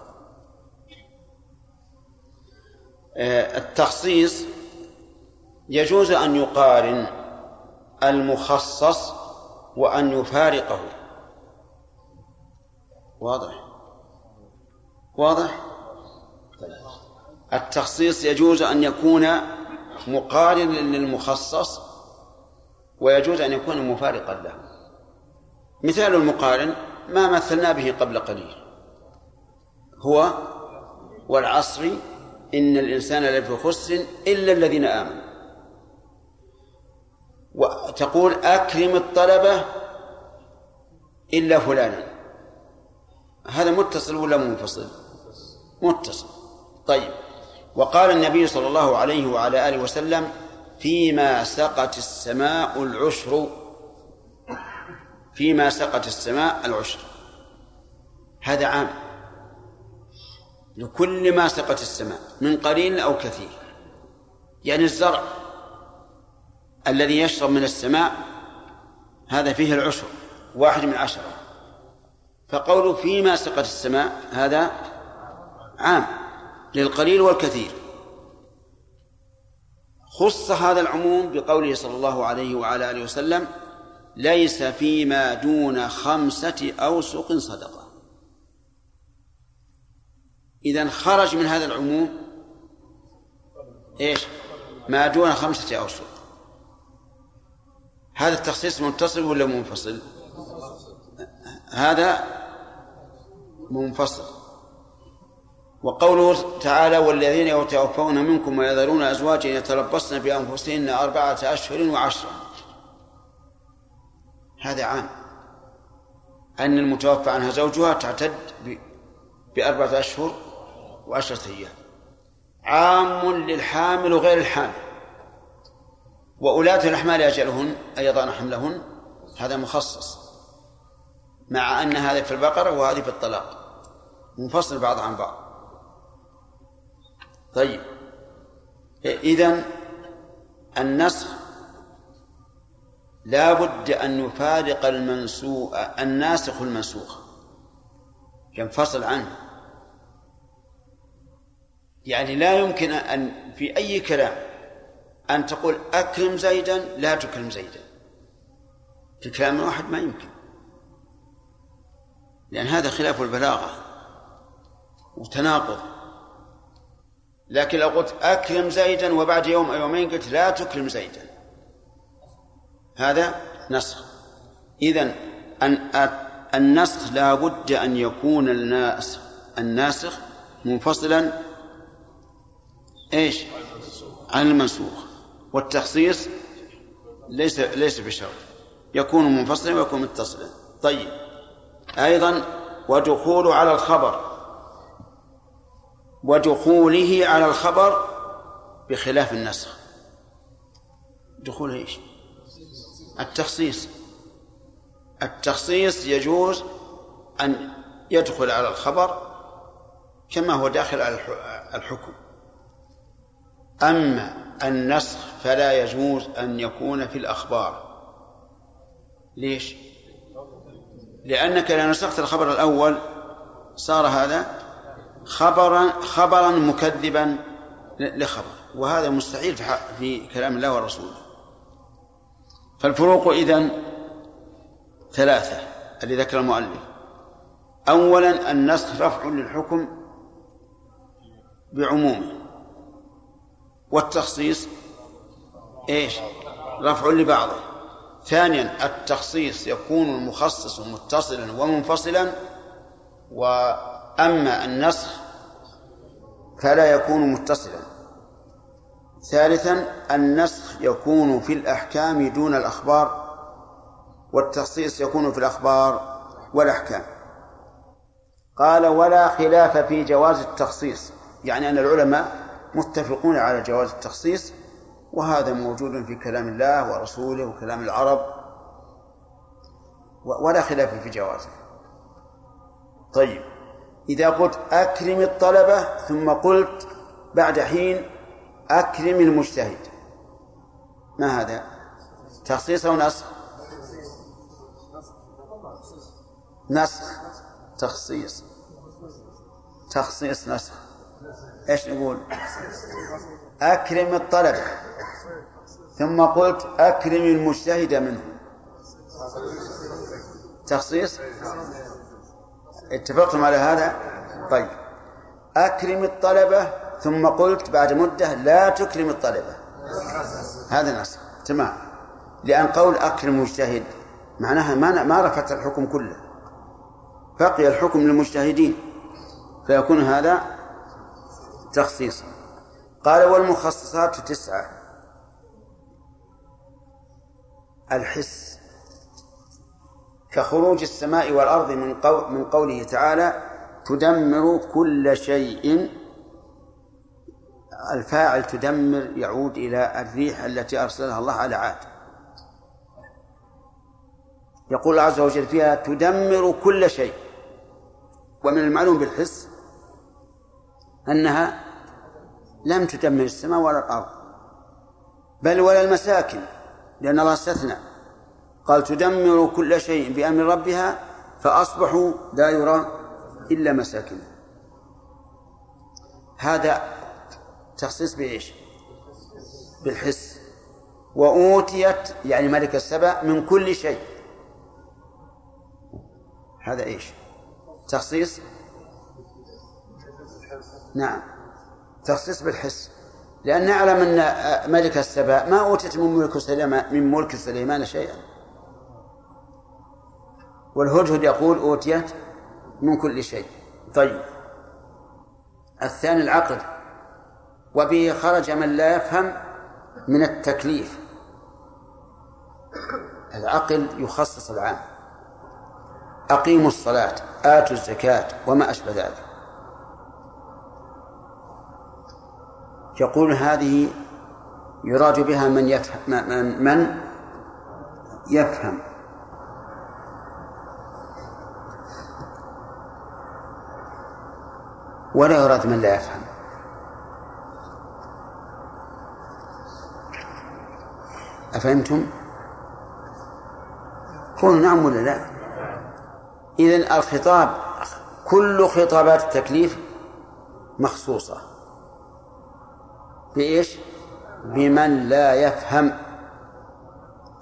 Speaker 1: آه، التخصيص يجوز أن يقارن المخصص وأن يفارقه. واضح؟ واضح؟ التخصيص يجوز أن يكون مقارنا للمخصص ويجوز أن يكون مفارقا له. مثال المقارن ما مثلنا به قبل قليل. هو والعصر إن الإنسان لفي خسر إلا الذين آمنوا. وتقول أكرم الطلبة إلا فلانا. هذا متصل ولا منفصل؟ متصل. طيب. وقال النبي صلى الله عليه وعلى آله وسلم فيما سقت السماء العشر فيما سقت السماء العشر. هذا عام. لكل ما سقت السماء من قليل أو كثير. يعني الزرع الذي يشرب من السماء هذا فيه العشر واحد من عشرة. فقوله فيما سقت السماء هذا عام للقليل والكثير. خص هذا العموم بقوله صلى الله عليه وعلى آله وسلم ليس فيما دون خمسة أوسق صدقة إذا خرج من هذا العموم إيش؟ ما دون خمسة أوسق هذا التخصيص متصل ولا منفصل؟ هذا منفصل وقوله تعالى والذين يتوفون منكم ويذرون أزواجا يتربصن بأنفسهن أربعة أشهر وعشرا هذا عام. أن المتوفى عنها زوجها تعتد بأربعة أشهر وعشرة أيام. عام للحامل وغير الحامل. وأولاة الأحمال أجلهن أن يضعن حملهن هذا مخصص. مع أن هذا في البقرة وهذه في الطلاق. منفصل بعض عن بعض. طيب. إذن النسخ لا بد أن يفارق المنسوخ الناسخ المنسوخ. ينفصل عنه. يعني لا يمكن أن في أي كلام أن تقول أكرم زيدا لا تكرم زيدا. في كلام واحد ما يمكن. لأن هذا خلاف البلاغة وتناقض. لكن لو قلت أكرم زيدا وبعد يوم أو يومين قلت لا تكرم زيدا. هذا نسخ. إذن النسخ لا بد أن يكون الناسخ. الناسخ منفصلا إيش؟ عن المنسوخ. والتخصيص ليس ليس بشرط. يكون منفصلا ويكون متصلا. طيب. أيضا ودخول على الخبر. ودخوله على الخبر بخلاف النسخ. دخول إيش؟ التخصيص. التخصيص يجوز أن يدخل على الخبر كما هو داخل على الحكم. أما النسخ فلا يجوز أن يكون في الأخبار. ليش؟ لأنك إذا نسخت الخبر الأول صار هذا خبرا خبرا مكذبا لخبر. وهذا مستحيل في كلام الله ورسوله. فالفروق إذن ثلاثة اللي ذكر المؤلف. أولا النسخ رفع للحكم بعمومه والتخصيص إيش؟ رفع لبعضه. ثانيا التخصيص يكون المخصص متصلا ومنفصلا وأما النسخ فلا يكون متصلا. ثالثا النسخ يكون في الأحكام دون الأخبار والتخصيص يكون في الأخبار والأحكام. قال ولا خلاف في جواز التخصيص. يعني أن العلماء متفقون على جواز التخصيص وهذا موجود في كلام الله ورسوله وكلام العرب. ولا خلاف في جوازه. طيب إذا قلت أكرم الطلبة ثم قلت بعد حين أكرم المجتهد. ما هذا؟ تخصيص أو نسخ نسخ تخصيص. تخصيص نسخ إيش نقول؟ أكرم الطلب. ثم قلت أكرم المجتهد منه. تخصيص؟ اتفقتم على هذا؟ طيب. أكرم الطلبة ثم قلت بعد مدة لا تكرم الطلبة. هذا نص تمام. لأن قول أكرم المجتهد معناها ما ما رفعت الحكم كله. بقي الحكم للمجتهدين. فيكون هذا تخصيصا. قال والمخصصات تسعة. الحس. كخروج السماء والأرض من قوله تعالى تدمر كل شيء الفاعل تدمر يعود إلى الريح التي أرسلها الله على عاد. يقول الله عز وجل فيها تدمر كل شيء. ومن المعلوم بالحس أنها لم تدمر السماء ولا الأرض. بل ولا المساكن لأن الله استثنى. قال تدمر كل شيء بأمر ربها فأصبحوا لا يرى إلا مساكن. هذا تخصيص بإيش؟ بالحس. وأوتيت يعني ملك السبع من كل شيء. هذا إيش؟ تخصيص؟ نعم. تخصيص بالحس. لأن نعلم أن ملك السبع ما أوتيت من ملك سليمان من ملك سليمان شيئا. والهدهد يقول أوتيت من كل شيء. طيب. الثاني العقل وبه خرج من لا يفهم من التكليف. العقل يخصص العام. أقيموا الصلاة آتوا الزكاة وما أشبه ذلك. يقول هذه يراد بها من يفهم من, من يفهم. ولا يراد من لا يفهم. أفهمتم؟ قولوا نعم ولا لا؟ إذن الخطاب كل خطابات التكليف مخصوصة بإيش؟ بمن لا يفهم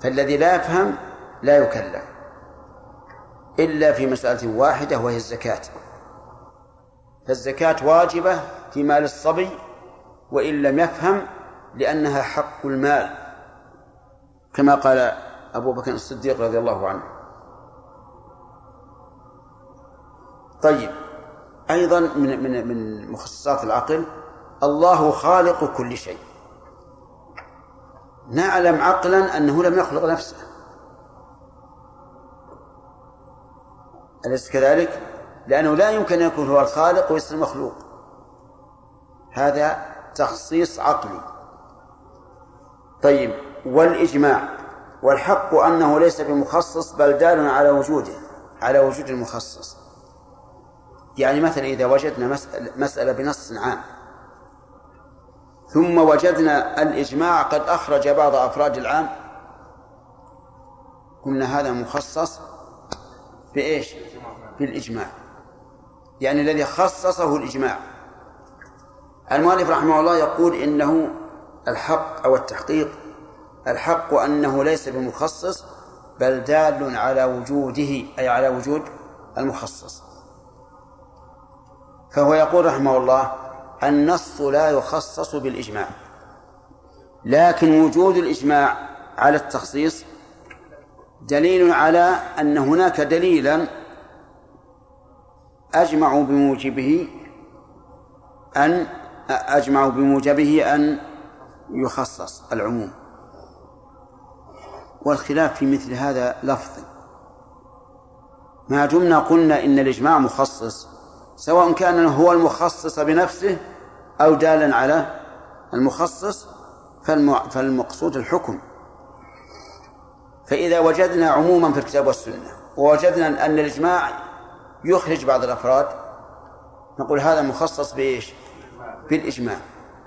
Speaker 1: فالذي لا يفهم لا يكلف إلا في مسألة واحدة وهي الزكاة فالزكاة واجبة في مال الصبي وإن لم يفهم لأنها حق المال كما قال أبو بكر الصديق رضي الله عنه. طيب أيضا من من من مخصصات العقل الله خالق كل شيء. نعلم عقلا أنه لم يخلق نفسه. أليس كذلك؟ لأنه لا يمكن أن يكون هو الخالق ويصير مخلوق. هذا تخصيص عقلي. طيب والإجماع والحق أنه ليس بمخصص بل دال على وجوده على وجود المخصص. يعني مثلا إذا وجدنا مسألة بنص عام ثم وجدنا الإجماع قد أخرج بعض أفراد العام قلنا هذا مخصص بإيش؟ بالإجماع. يعني الذي خصصه الإجماع. المؤلف رحمه الله يقول إنه الحق أو التحقيق الحق أنه ليس بمخصص بل دال على وجوده أي على وجود المخصص. فهو يقول رحمه الله النص لا يخصص بالإجماع لكن وجود الإجماع على التخصيص دليل على أن هناك دليلا أجمعوا بموجبه أن أجمعوا بموجبه أن يخصص العموم. والخلاف في مثل هذا لفظ. ما دمنا قلنا إن الإجماع مخصص سواء كان هو المخصص بنفسه أو دالا على المخصص فالمقصود الحكم. فإذا وجدنا عموما في الكتاب والسنة ووجدنا أن الإجماع يخرج بعض الأفراد نقول هذا مخصص بإيش؟ بالإجماع.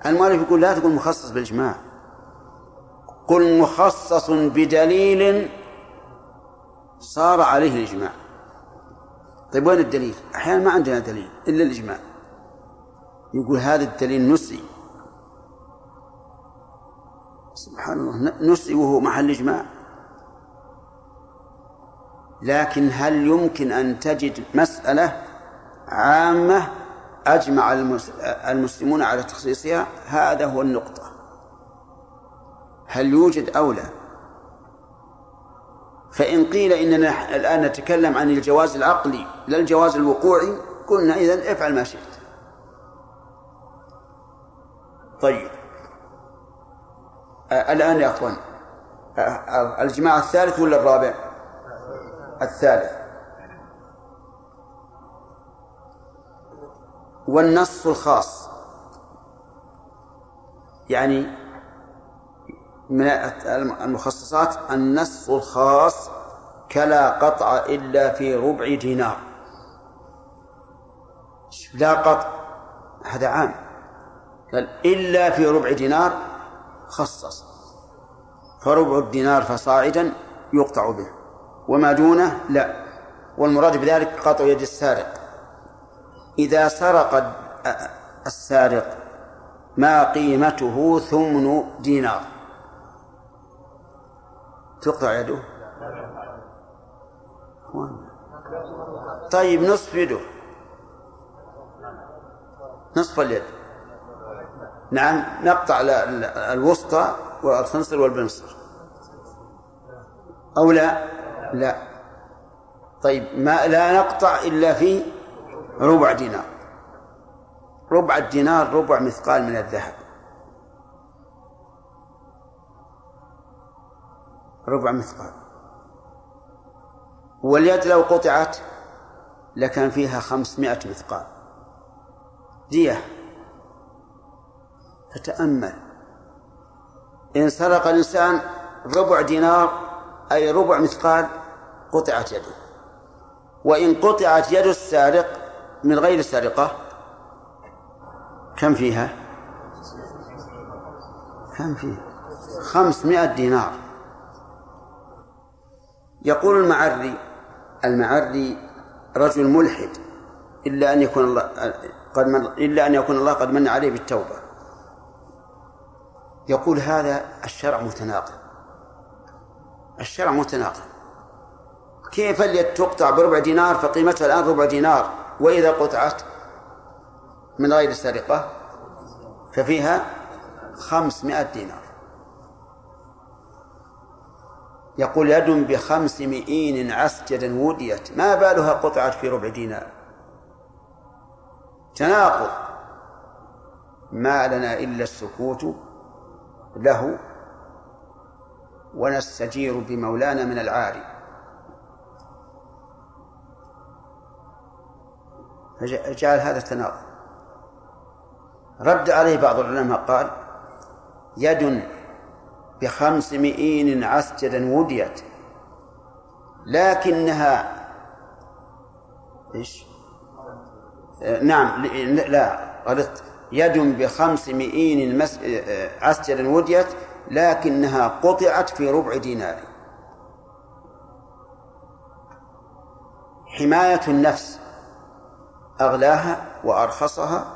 Speaker 1: المؤلف يقول لا تقول مخصص بالإجماع. قل مخصص بدليل صار عليه الإجماع. طيب وين الدليل؟ أحيانا ما عندنا دليل إلا الإجماع. يقول هذا الدليل نسي. سبحان الله نسي وهو محل إجماع. لكن هل يمكن أن تجد مسألة عامة أجمع المسلمون على تخصيصها؟ هذا هو النقطة. هل يوجد أو لا؟ فإن قيل إننا الآن نتكلم عن الجواز العقلي لا الجواز الوقوعي قلنا إذا افعل ما شئت. طيب. الآن يا أخوان. الجماعة الثالث ولا الرابع؟ الثالث. والنص الخاص. يعني من المخصصات النص الخاص كلا قطع إلا في ربع دينار. لا قطع هذا عام. قال إلا في ربع دينار خصص. فربع الدينار فصاعدا يقطع به وما دونه لا. والمراد بذلك قطع يد السارق. إذا سرق السارق ما قيمته ثمن دينار. تقطع يده. طيب نصف يده. نصف اليد. نعم نقطع الوسطى والخنصر والبنصر. أو لا؟ لا. طيب ما لا نقطع إلا في ربع دينار. ربع الدينار ربع مثقال من الذهب. ربع مثقال. واليد لو قطعت لكان فيها خمسمائة مثقال. دية. فتأمل. إن سرق الإنسان ربع دينار أي ربع مثقال قطعت يده. وإن قطعت يد السارق من غير سرقة كم فيها؟ كم فيها؟ خمسمائة دينار. يقول المعري المعري رجل ملحد إلا أن يكون الله قد من إلا أن يكون الله قد من عليه بالتوبة. يقول هذا الشرع متناقض. الشرع متناقض. كيف تقطع بربع دينار فقيمتها الآن ربع دينار؟ وإذا قطعت من غير سرقة ففيها خمسمائة دينار. يقول يد بخمس مئين عسجدا وديت. ما بالها قطعت في ربع دينار. تناقض. ما لنا إلا السكوت له ونستجير بمولانا من العاري فجعل هذا التناقض. رد عليه بعض العلماء قال يد بخمس مئين عسجدا وديت لكنها إيش؟ نعم لا غلطت يد بخمس مئين. عسجدا وديت لكنها قطعت في ربع دينار حماية النفس أغلاها وأرخصها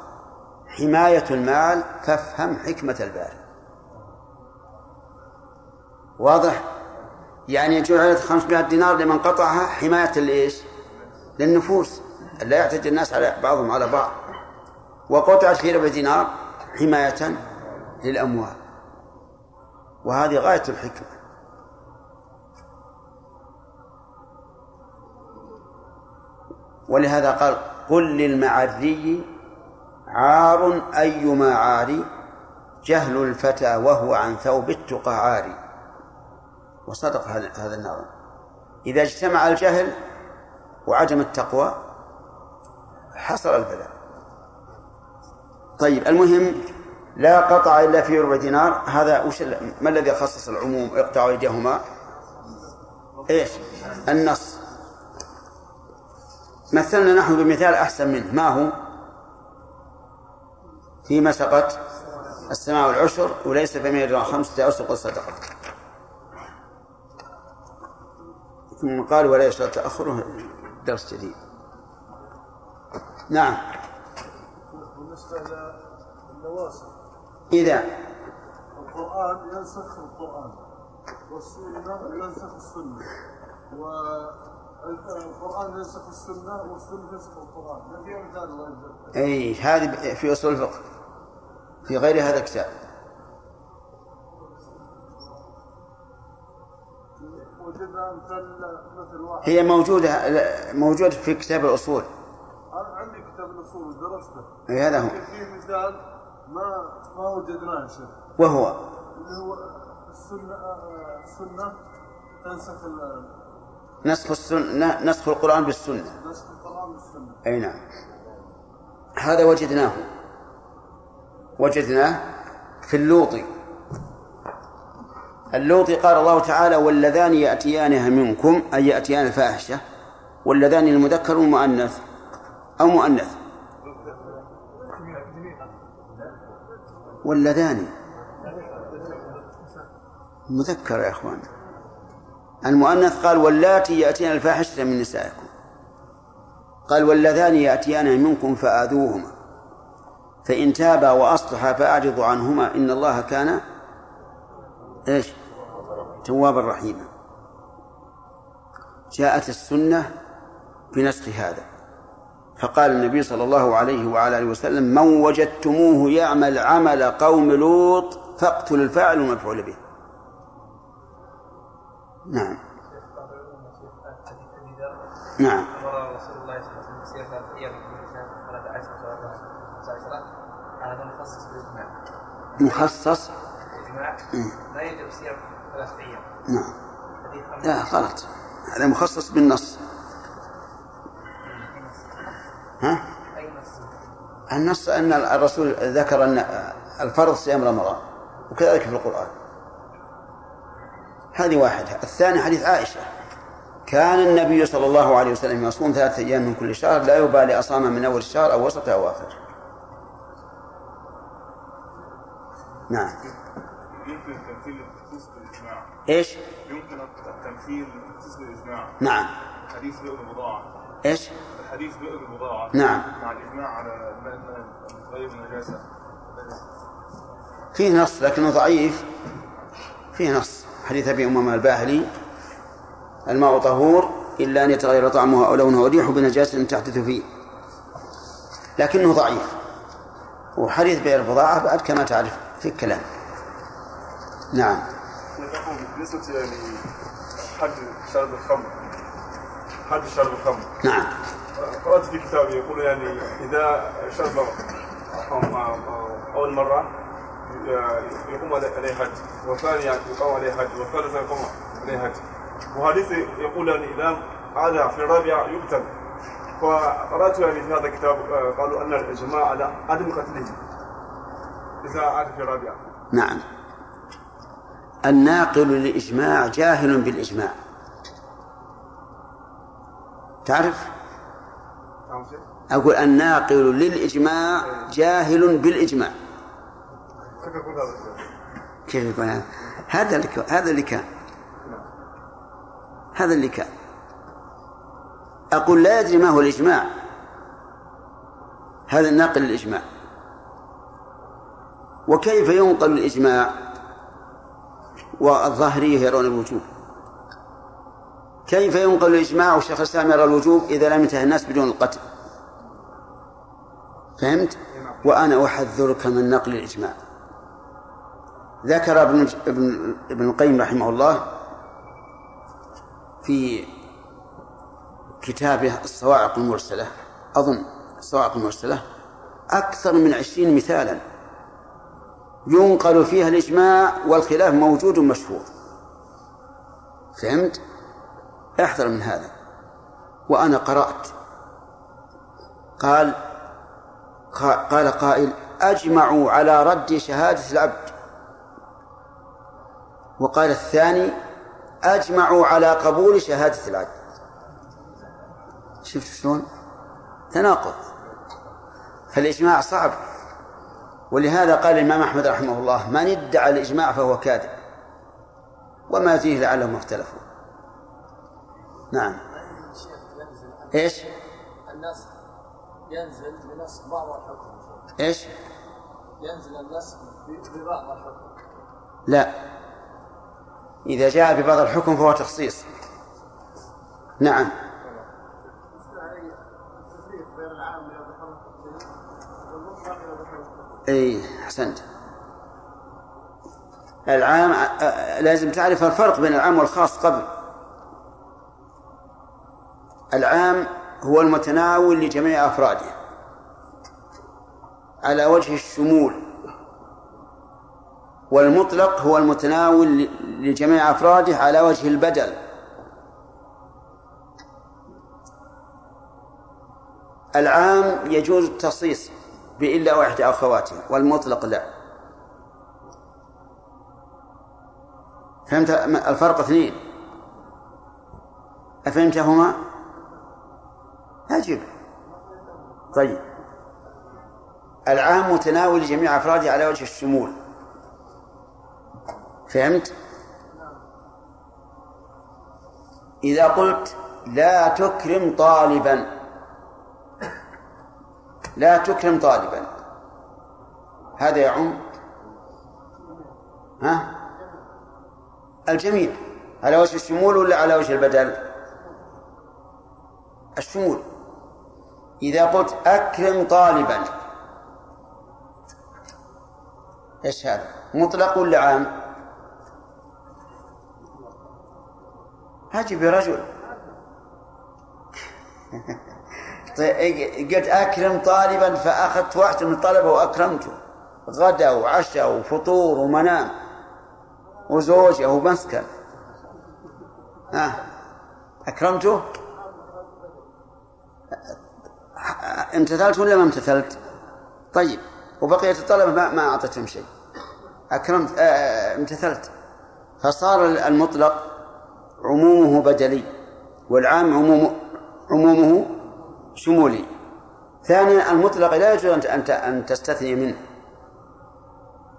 Speaker 1: حماية المال فافهم حكمة الباري واضح؟ يعني جعلت 500 دينار لمن قطعها حماية لإيش؟ للنفوس. لا يعتدي الناس على بعضهم على بعض. وقطعت في ربع دينار حماية للأموال. وهذه غاية الحكمة. ولهذا قال قل للمعري عار أيما عاري جهل الفتى وهو عن ثوب التقى عاري. وصدق هذا النظر. إذا اجتمع الجهل وعدم التقوى حصل البلاء. طيب المهم لا قطع إلا في ربع دينار. هذا وش ما الذي خصص العموم؟ اقطع أيديهما إيش؟ النص. مثلنا نحن بمثال أحسن منه. ما هو؟ فيما سقط السماء والعشر وليس ميل خمسة أوسق الصدقة ثم قال ولا يشترط تأخره؟ درس جديد. نعم.
Speaker 4: بالنسبة للنواسخ
Speaker 1: إذا.
Speaker 4: القرآن ينسخ القرآن والسنة ينسخ السنة والقرآن ينسخ السنة والسنة ينسخ القرآن. ما في مثال الله يجزاك.
Speaker 1: أي هذه في أصول الفقه في غير هذا الكتاب. هي موجودة موجودة في كتاب الأصول.
Speaker 4: عندي كتاب الأصول ودرسته
Speaker 1: أي هذا هو.
Speaker 4: في مثال ما ما وجدناه شيخ.
Speaker 1: وهو.
Speaker 4: اللي هو السنة السنة تنسخ ال-
Speaker 1: نسخ السنة نسخ القرآن بالسنة.
Speaker 4: نسخ القرآن بالسنة.
Speaker 1: أي نعم. هذا وجدناه. وجدناه في اللوطي. اللوطي قال الله تعالى واللذان يأتيانها منكم أي يأتيان الفاحشة واللذان المذكر والمؤنث أو مؤنث. واللذان. مذكر يا إخوان. المؤنث قال واللاتي ياتين الفاحشة من نسائكم. قال واللذان يأتيان منكم فآذوهما. فإن تابا وأصلحا فأعرضوا عنهما إن الله كان إيش؟ توابا رحيما. جاءت السنة بنسخ هذا. فقال النبي صلى الله عليه وعلى آله وسلم من وجدتموه يعمل عمل قوم لوط فاقتلوا الفاعل والمفعول به. نعم. نعم.
Speaker 6: رسول الله صلى الله عليه وسلم خمس عشرات هذا مخصص.
Speaker 1: مخصص.
Speaker 6: لا يجب أيام
Speaker 1: نعم. لا غلط. هذا مخصص بالنص. ها؟ النص أن الرسول ذكر أن الفرض صيام رمضان وكذلك في القرآن. هذه واحدة. الثاني حديث عائشة. كان النبي صلى الله عليه وسلم يصوم ثلاثة أيام من كل شهر لا يبالي أصام من أول الشهر أو وسط أو آخر. نعم. إيش؟
Speaker 7: يمكن التمثيل الخصوص بالإجماع
Speaker 1: نعم.
Speaker 7: حديث بئر البضاعة
Speaker 1: إيش؟
Speaker 7: الحديث بئر البضاعة
Speaker 1: نعم.
Speaker 7: مع الإجماع على المتغير النجاسة
Speaker 1: فيه نص لكنه ضعيف. فيه نص. حديث أبي أمامة الباهلي. الماء طهور إلا أن يتغير طعمه أو لونه. وريحه بنجاسة تحدث فيه. لكنه ضعيف. وحديث بيع البضاعه بعد كما تعرف في الكلام. نعم.
Speaker 7: يقول بالنسبة يعني حد شرب الخمر. حد شرب الخمر.
Speaker 1: نعم.
Speaker 7: قرأت في كتاب يقول يعني إذا شرب أول مرة يقوم عليه حج والثاني يقوم عليه حج والثالث يقوم عليه حج. وحديث يقول يعني إذا عاد في الرابعة يقتل. فقرأت يعني في هذا الكتاب قالوا أن الإجماع على عدم قتله. إذا عاد في الرابعة
Speaker 1: نعم. الناقل للإجماع جاهل بالإجماع. تعرف؟ أقول الناقل للإجماع جاهل بالإجماع.
Speaker 7: كيف يقول هذا؟
Speaker 1: هذا؟ اللي هذا اللي كان. هذا اللي كان. أقول لا يدري ما هو الإجماع. هذا الناقل للإجماع. وكيف ينقل الإجماع؟ والظاهرية يرون الوجوب. كيف ينقل الإجماع والشيخ الإسلام يرى الوجوب إذا لم ينتهي الناس بدون القتل؟ فهمت؟ وأنا أحذرك من نقل الإجماع. ذكر ابن ابن ابن القيم رحمه الله في كتابه الصواعق المرسلة أظن الصواعق المرسلة أكثر من عشرين مثالا. ينقل فيها الإجماع والخلاف موجود مشهور. فهمت؟ احذر من هذا. وأنا قرأت. قال قال قائل أجمعوا على رد شهادة العبد. وقال الثاني أجمعوا على قبول شهادة العبد. شفت شلون؟ تناقض. فالإجماع صعب. ولهذا قال الإمام أحمد رحمه الله من ادعى الإجماع فهو كاذب وما فيه لعلهم اختلفوا نعم. إيش؟
Speaker 5: النسخ ينزل بنسخ بعض الحكم.
Speaker 1: إيش؟
Speaker 5: ينزل النسخ ببعض الحكم.
Speaker 1: لا. إذا جاء ببعض الحكم فهو تخصيص. نعم. إي أحسنت. العام لازم تعرف الفرق بين العام والخاص قبل. العام هو المتناول لجميع أفراده. على وجه الشمول. والمطلق هو المتناول لجميع أفراده على وجه البدل. العام يجوز التخصيص بإلا واحد أخواته والمطلق لا. فهمت الفرق اثنين؟ أفهمتهما؟ أجب طيب. العام متناول جميع أفراده على وجه الشمول. فهمت؟ إذا قلت لا تكرم طالبا. لا تكرم طالبا. هذا يعم. ها؟ الجميع على وجه الشمول ولا على وجه البدل؟ الشمول. إذا قلت أكرم طالبا. إيش هذا؟ مطلق ولا عام؟ هاجي برجل. طيب، (laughs) قلت أكرم طالبا فأخذت واحد من الطلبة وأكرمته. غدا وعشاء وفطور ومنام وزوجة ومسكن. ها أكرمته؟ امتثلت ولا ما امتثلت؟ طيب وبقية الطلبة ما, ما أعطتهم شيء. أكرمت آه امتثلت. فصار المطلق عمومه بدلي والعام عموم عمومه شمولي. ثانيا المطلق لا يجوز أن أن تستثني منه.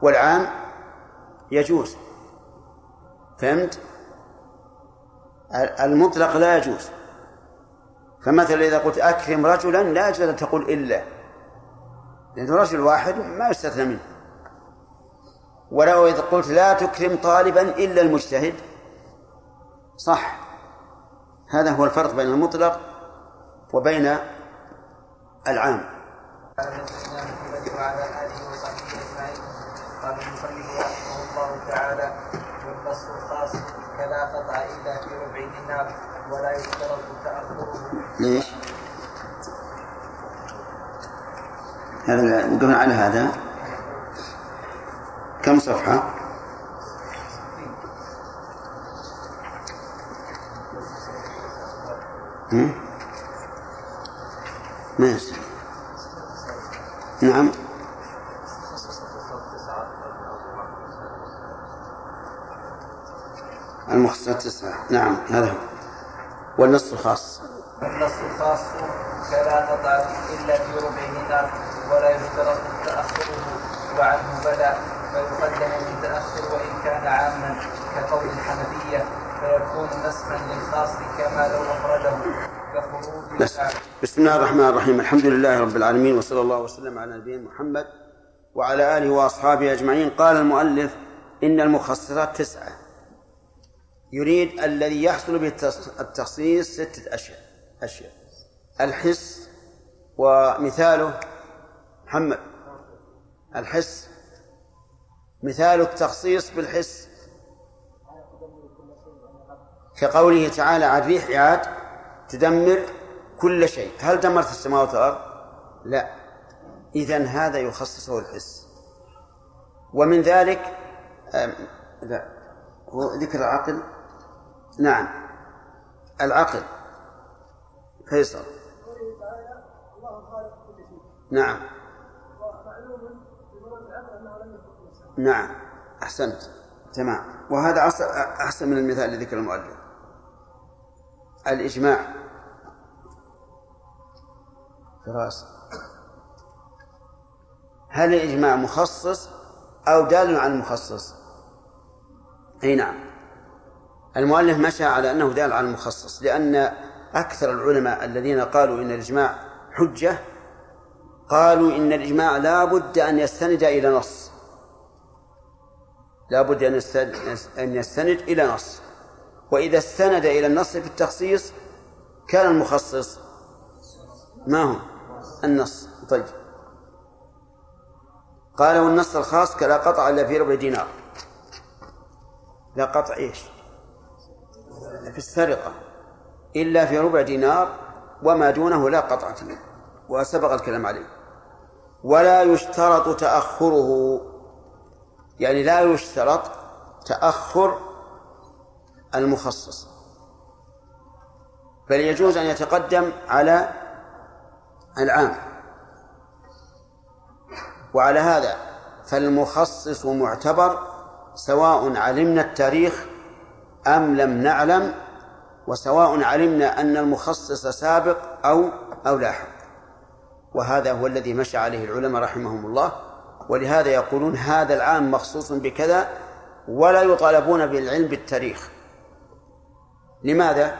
Speaker 1: والعام يجوز. فهمت؟ المطلق لا يجوز. فمثلا إذا قلت أكرم رجلا لا يجوز أن تقول إلا. لأنه رجل واحد ما يستثنى منه. ولو إذا قلت لا تكرم طالبا إلا المجتهد صح. هذا هو الفرق بين المطلق وبين العام
Speaker 6: وعلى اله وصحبه اجمعين قال رحمه الله تعالى الخاص قطع الا في ربع دينار ولا يشترط تاخره
Speaker 1: ليش؟ هذا وقفنا على هذا كم صفحة؟ هم؟ ماشي. نعم. المختصرات تسعة. نعم هذا هو. والنص الخاص.
Speaker 6: النص الخاص فلا تطع إلا في ربع دينار ولا يشترط تأخره وعنه بدا فيقدم المتأخر وإن كان عاما كقول الحنفية فيكون نسخا للخاص كما لو أفرده.
Speaker 1: بس. بسم الله الرحمن الرحيم. الحمد لله رب العالمين وصلى الله وسلم على نبينا محمد وعلى آله وأصحابه أجمعين. قال المؤلف إن المخصصات تسعة. يريد الذي يحصل به التخصيص ستة أشياء. أشياء. الحس ومثاله محمد. الحس مثال التخصيص بالحس. كقوله تعالى عن ريح عاد تدمر كل شيء. هل دمرت السماوات والأرض؟ لا. إذن هذا يخصصه الحس. ومن ذلك لا. هو ذكر العقل؟ نعم. العقل. فيصل. نعم. نعم. أحسنت. تمام. وهذا أحسن من المثال اللي ذكر المؤلف. الإجماع. فراس هل الإجماع مخصص أو دال على المخصص؟ أي نعم. المؤلف مشى على أنه دال على المخصص لأن أكثر العلماء الذين قالوا إن الإجماع حجة قالوا إن الإجماع لا بد أن يستند إلى نص. لا بد أن يستند إلى نص. وإذا استند إلى النص في التخصيص كان المخصص ما هو؟ النص. طيب. قال والنص الخاص كلا قطع إلا في ربع دينار. لا قطع إيش؟ في السرقة. إلا في ربع دينار وما دونه لا قطع فيه وسبق الكلام عليه. ولا يشترط تأخره. يعني لا يشترط تأخر المخصص. بل يجوز أن يتقدم على العام وعلى هذا فالمخصص معتبر سواء علمنا التاريخ أم لم نعلم وسواء علمنا أن المخصص سابق أو أو لاحق وهذا هو الذي مشى عليه العلماء رحمهم الله ولهذا يقولون هذا العام مخصوص بكذا ولا يطالبون بالعلم بالتاريخ لماذا؟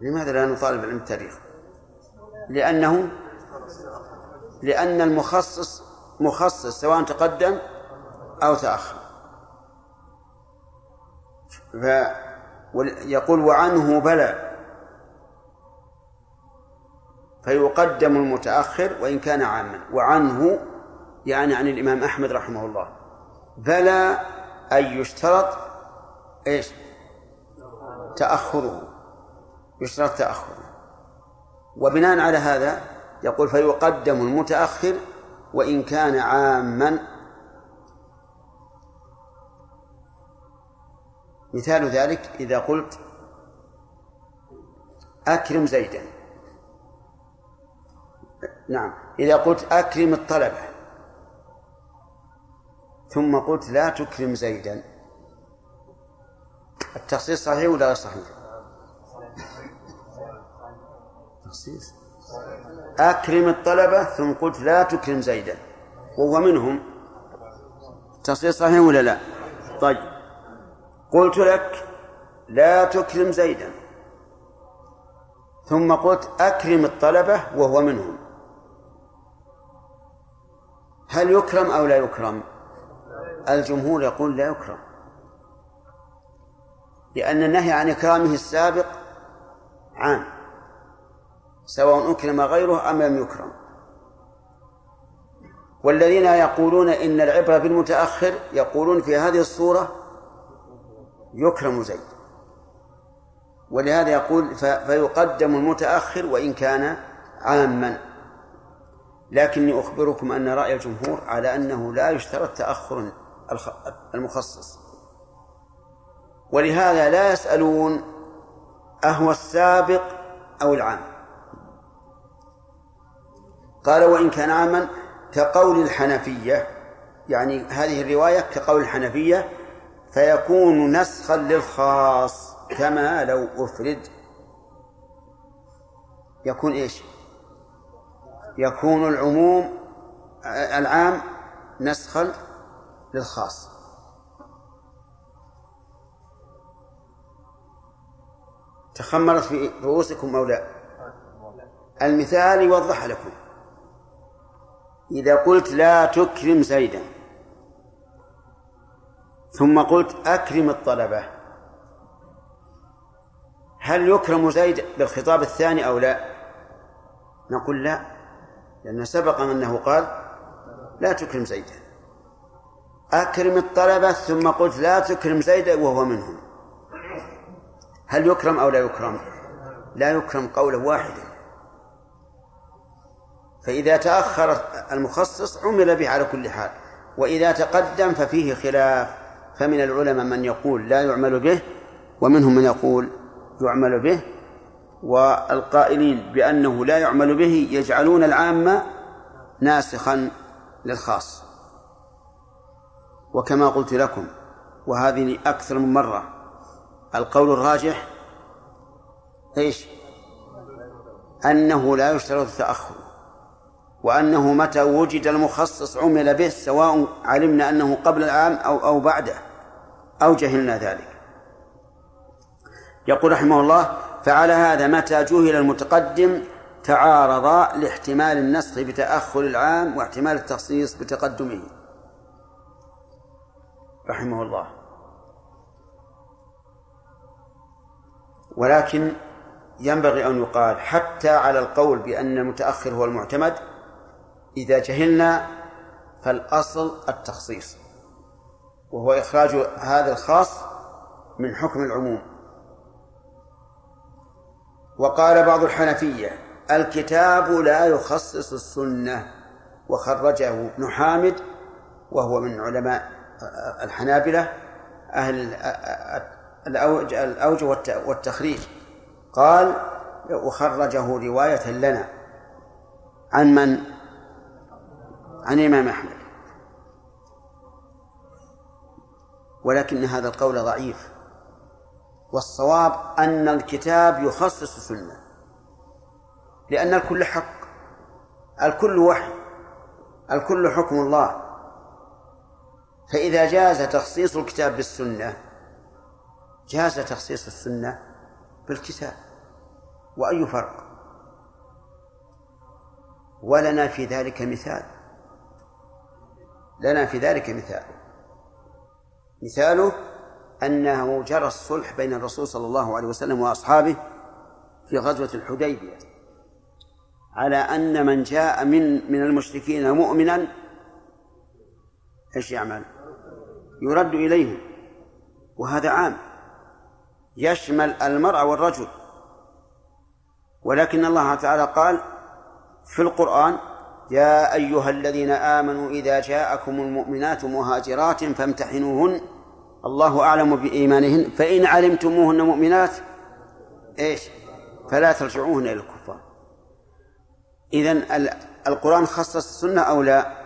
Speaker 1: لماذا لا نطالب بالعلم بالتاريخ؟ لأنه لأن المخصص مخصص سواء تقدم أو تأخر. يقول وعنه بلى. فيقدم المتأخر وإن كان عاما. وعنه يعني عن الإمام أحمد رحمه الله. بلى أن يشترط إيش؟ تأخره. يشترط تأخره. وبناء على هذا يقول فيقدم المتأخر وإن كان عاما مثال ذلك إذا قلت أكرم زيدا نعم إذا قلت أكرم الطلبة ثم قلت لا تكرم زيدا التخصيص صحيح ولا غير صحيح؟ تخصيص. أكرم الطلبة ثم قلت لا تكرم زيدا. وهو منهم. تصحيح صحيح ولا لا؟ طيب. قلت لك لا تكرم زيدا. ثم قلت أكرم الطلبة وهو منهم. هل يكرم أو لا يكرم؟ الجمهور يقول لا يكرم. لأن النهي عن إكرامه السابق عام. سواء أكرم غيره أم لم يكرم. والذين يقولون إن العبرة بالمتأخر يقولون في هذه الصورة يكرم زيد. ولهذا يقول فيقدم المتأخر وإن كان عاما. لكني أخبركم أن رأي الجمهور على أنه لا يشترط تأخر المخصص. ولهذا لا يسألون أهو السابق أو العام. قال وإن كان عاما كقول الحنفية يعني هذه الرواية كقول الحنفية فيكون نسخا للخاص كما لو أفرد. يكون إيش؟ يكون العموم العام نسخا للخاص. تخمرت في رؤوسكم أو لا؟ المثال يوضح لكم. إذا قلت لا تكرم زيدا ثم قلت أكرم الطلبة. هل يكرم زيد بالخطاب الثاني أو لا؟ نقول لا لأن سبق أنه قال لا تكرم زيدا. أكرم الطلبة ثم قلت لا تكرم زيدا وهو منهم. هل يكرم أو لا يكرم؟ لا يكرم قوله واحدا. فإذا تأخر المخصص عمل به على كل حال وإذا تقدم ففيه خلاف فمن العلماء من يقول لا يعمل به ومنهم من يقول يعمل به والقائلين بأنه لا يعمل به يجعلون العام ناسخا للخاص وكما قلت لكم وهذه أكثر من مرة القول الراجح إيش؟ أنه لا يشترط التأخر وأنه متى وجد المخصص عمل به سواء علمنا أنه قبل العام أو أو بعده أو جهلنا ذلك. يقول رحمه الله فعلى هذا متى جهل المتقدم تعارضا لاحتمال النسخ بتأخر العام واحتمال التخصيص بتقدمه. رحمه الله. ولكن ينبغي أن يقال حتى على القول بأن المتأخر هو المعتمد إذا جهلنا فالأصل التخصيص وهو إخراج هذا الخاص من حكم العموم وقال بعض الحنفية الكتاب لا يخصص السنة وخرجه ابن حامد وهو من علماء الحنابلة أهل الأوجه والتخريج قال وخرجه رواية لنا عن من؟ عن الإمام أحمد. ولكن هذا القول ضعيف. والصواب أن الكتاب يخصص السنة لأن الكل حق. الكل وحي. الكل حكم الله. فإذا جاز تخصيص الكتاب بالسنة جاز تخصيص السنة بالكتاب. وأي فرق؟ ولنا في ذلك مثال. لنا في ذلك مثال. مثاله أنه جرى الصلح بين الرسول صلى الله عليه وسلم وأصحابه في غزوة الحديبية على أن من جاء من من المشركين مؤمنا إيش يعمل؟ يرد إليهم وهذا عام. يشمل المرأة والرجل. ولكن الله تعالى قال في القرآن يا أيها الذين آمنوا إذا جاءكم المؤمنات مهاجرات فامتحنوهن. الله أعلم بإيمانهن. فإن علمتموهن مؤمنات إيش؟ فلا ترجعوهن إلى الكفار. إذن القرآن خصص السنة أو لا؟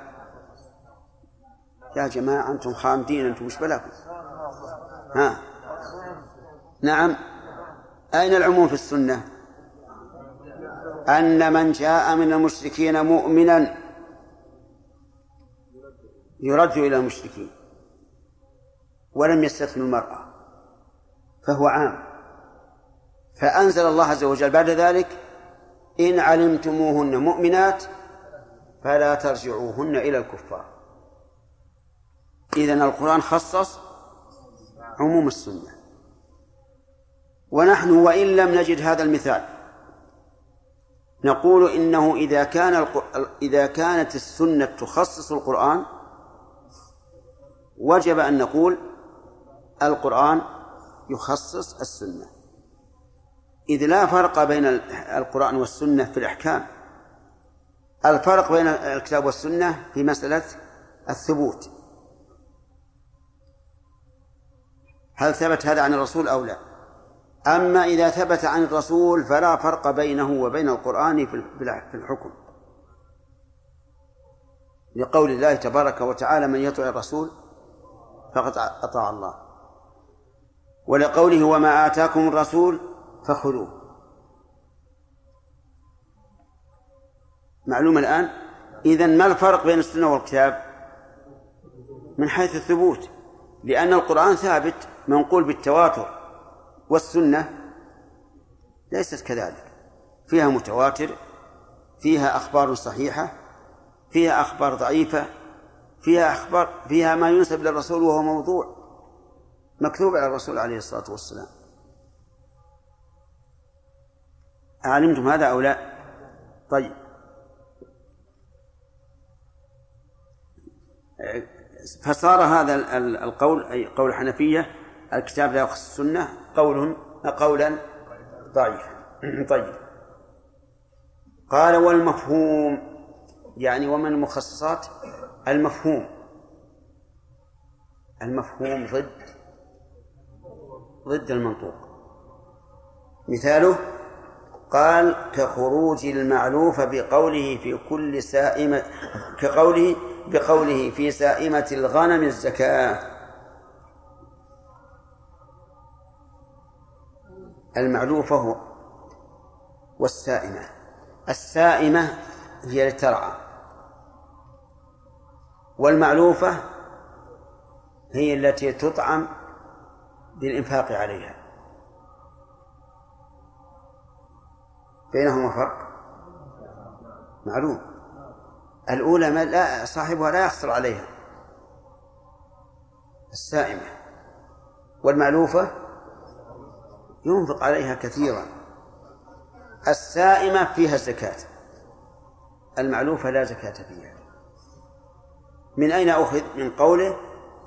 Speaker 1: يا جماعة أنتم خامدين أنتم مش بلاكم؟ ها؟ نعم. أين العموم في السنة؟ أن من جاء من المشركين مؤمنا يرد إلى المشركين ولم يستثن المرأة فهو عام. فأنزل الله عز وجل بعد ذلك إن علمتموهن مؤمنات فلا ترجعوهن إلى الكفار. إذن القرآن خصص عموم السنة. ونحن وإن لم نجد هذا المثال نقول إنه إذا كان إذا كانت السنة تخصص القرآن وجب أن نقول القرآن يخصص السنة. إذ لا فرق بين القرآن والسنة في الأحكام. الفرق بين الكتاب والسنة في مسألة الثبوت. هل ثبت هذا عن الرسول أو لا؟ أما إذا ثبت عن الرسول فلا فرق بينه وبين القرآن في الحكم. لقول الله تبارك وتعالى من يطع الرسول فقد أطاع الله. ولقوله وما آتاكم الرسول فخذوه. معلوم الآن؟ إذا ما الفرق بين السنة والكتاب؟ من حيث الثبوت. لأن القرآن ثابت منقول بالتواتر. والسنة ليست كذلك. فيها متواتر فيها أخبار صحيحة فيها أخبار ضعيفة فيها أخبار فيها ما ينسب للرسول وهو موضوع مكتوب على الرسول عليه الصلاة والسلام. أعلمتم هذا أو لا؟ طيب. فصار هذا القول أي قول الحنفية الكتاب لا يخص السنة قول قولا ضعيفا. (clears throat) طيب. قال والمفهوم يعني ومن المخصصات؟ المفهوم. المفهوم ضد ضد المنطوق. مثاله قال كخروج المعلوف بقوله في كل سائمة كقوله بقوله في سائمة الغنم الزكاة. المعلوفة والسائمة. السائمة هي لترعى والمعلوفة هي التي تطعم بالإنفاق عليها. بينهما فرق؟ معلوم. الأولى ما لا صاحبها لا يخسر عليها. السائمة. والمعلوفة ينفق عليها كثيرا. السائمة فيها الزكاة. المعلوفة لا زكاة فيها. من أين أخذ؟ من قوله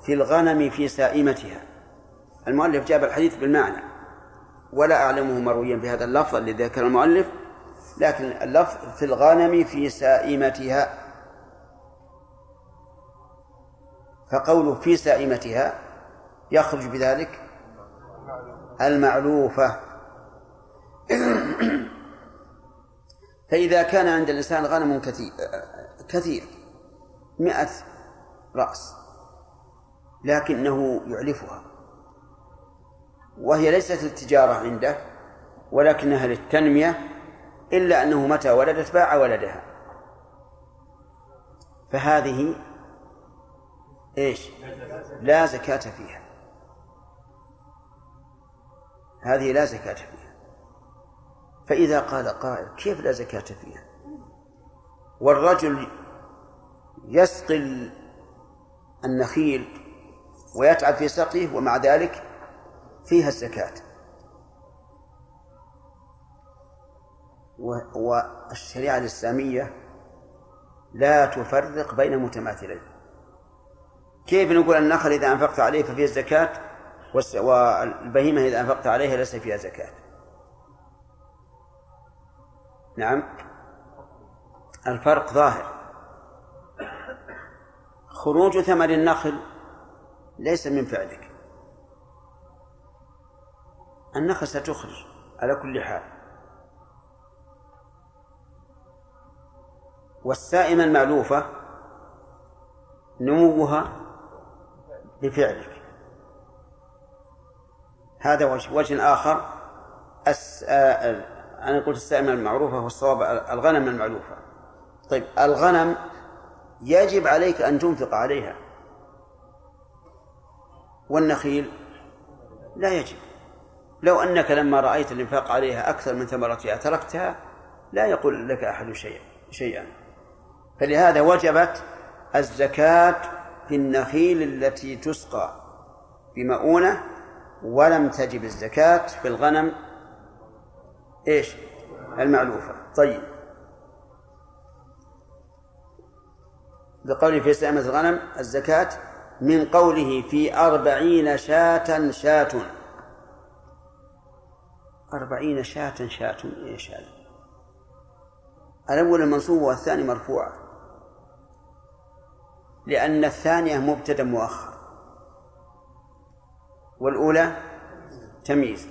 Speaker 1: في الغنم في سائمتها. المؤلف جاب الحديث بالمعنى. ولا أعلمه مرويا بهذا اللفظ الذي ذكر المؤلف لكن اللفظ في الغنم في سائمتها. فقوله في سائمتها يخرج بذلك المعلوفة فإذا كان عند الإنسان غنم كثير كثير مئة رأس لكنه يعلفها وهي ليست التجارة عنده ولكنها للتنمية إلا أنه متى ولدت باع ولدها. فهذه إيش؟ لا زكاة فيها. هذه لا زكاة فيها. فإذا قال قائل كيف لا زكاة فيها؟ والرجل يسقي النخيل ويتعب في سقيه ومع ذلك فيها الزكاة. والشريعة الإسلامية لا تفرق بين متماثلين. كيف نقول النخل إذا أنفقت عليه ففيه الزكاة؟ والبهيمة إذا أنفقت عليها ليس فيها زكاة. نعم. الفرق ظاهر. خروج ثمر النخل ليس من فعلك. النخل ستخرج على كل حال. والسائمة المألوفة نموها بفعلك. هذا وجه وجه آخر أس... آ... أنا قلت السائمة المعروفة والصواب الغنم المعلوفة طيب الغنم يجب عليك أن تنفق عليها. والنخيل لا يجب. لو أنك لما رأيت الإنفاق عليها أكثر من ثمرتها تركتها لا يقول لك أحد شيئا شيئا. فلهذا وجبت الزكاة في النخيل التي تسقى بمؤونة ولم تجب الزكاة في الغنم إيش؟ المعلوفة طيب. بقوله في سلامة الغنم الزكاة من قوله في أربعين شاة شاة. أربعين شاة شاة إيش هذا الأول المنصوب والثاني مرفوع. لأن الثانية مبتدأ مؤخر. والأولى تمييز.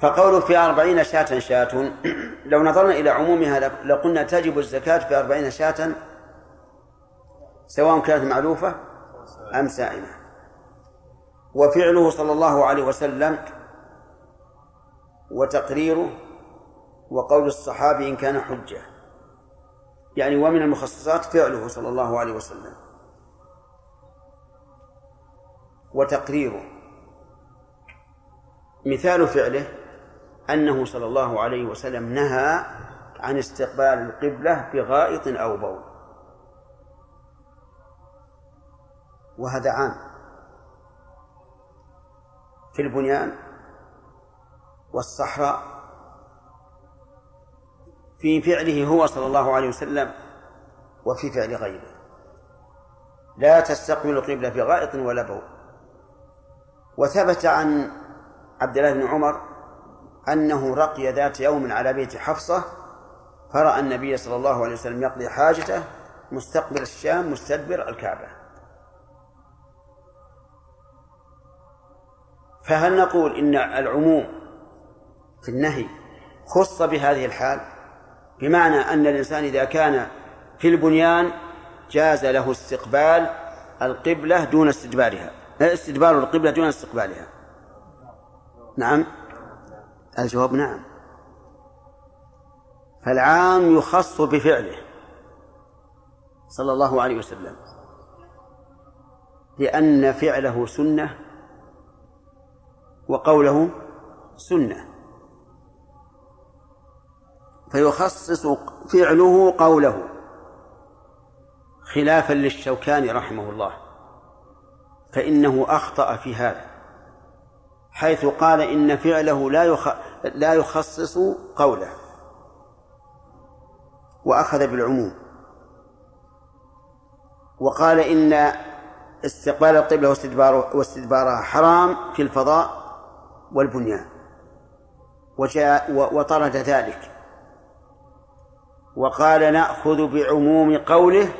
Speaker 1: فقوله في أربعين شاة شاة. (clears throat) لو نظرنا إلى عمومها لقلنا تجب الزكاة في أربعين شاة سواء كانت معلوفة أم سائمة وفعله صلى الله عليه وسلم وتقريره وقول الصحابي إن كان حجة. يعني ومن المخصصات فعله صلى الله عليه وسلم. وتقريره. مثال فعله أنه صلى الله عليه وسلم نهى عن استقبال القبلة بغائط أو بول. وهذا عام. في البنيان والصحراء. في فعله هو صلى الله عليه وسلم وفي فعل غيره. لا تستقبل القبلة في غائط ولا بول. وثبت عن عبد الله بن عمر أنه رقي ذات يوم على بيت حفصة فرأى النبي صلى الله عليه وسلم يقضي حاجته مستقبل الشام مستدبر الكعبة. فهل نقول إن العموم في النهي خص بهذه الحال؟ بمعنى أن الإنسان إذا كان في البنيان جاز له استقبال القبلة دون استدبارها. استدبار القبلة دون استقبالها. نعم. الجواب نعم. فالعام يخص بفعله. صلى الله عليه وسلم. لأن فعله سنة وقوله سنة. فيخصص فعله قوله خلافا للشوكاني رحمه الله. فإنه أخطأ في هذا حيث قال إن فعله لا يخ... لا يخصص قوله وأخذ بالعموم. وقال إن استقبال القبلة واستدباره واستدبارها حرام في الفضاء والبنيان وجاء وطرد ذلك. وقال نأخذ بعموم قوله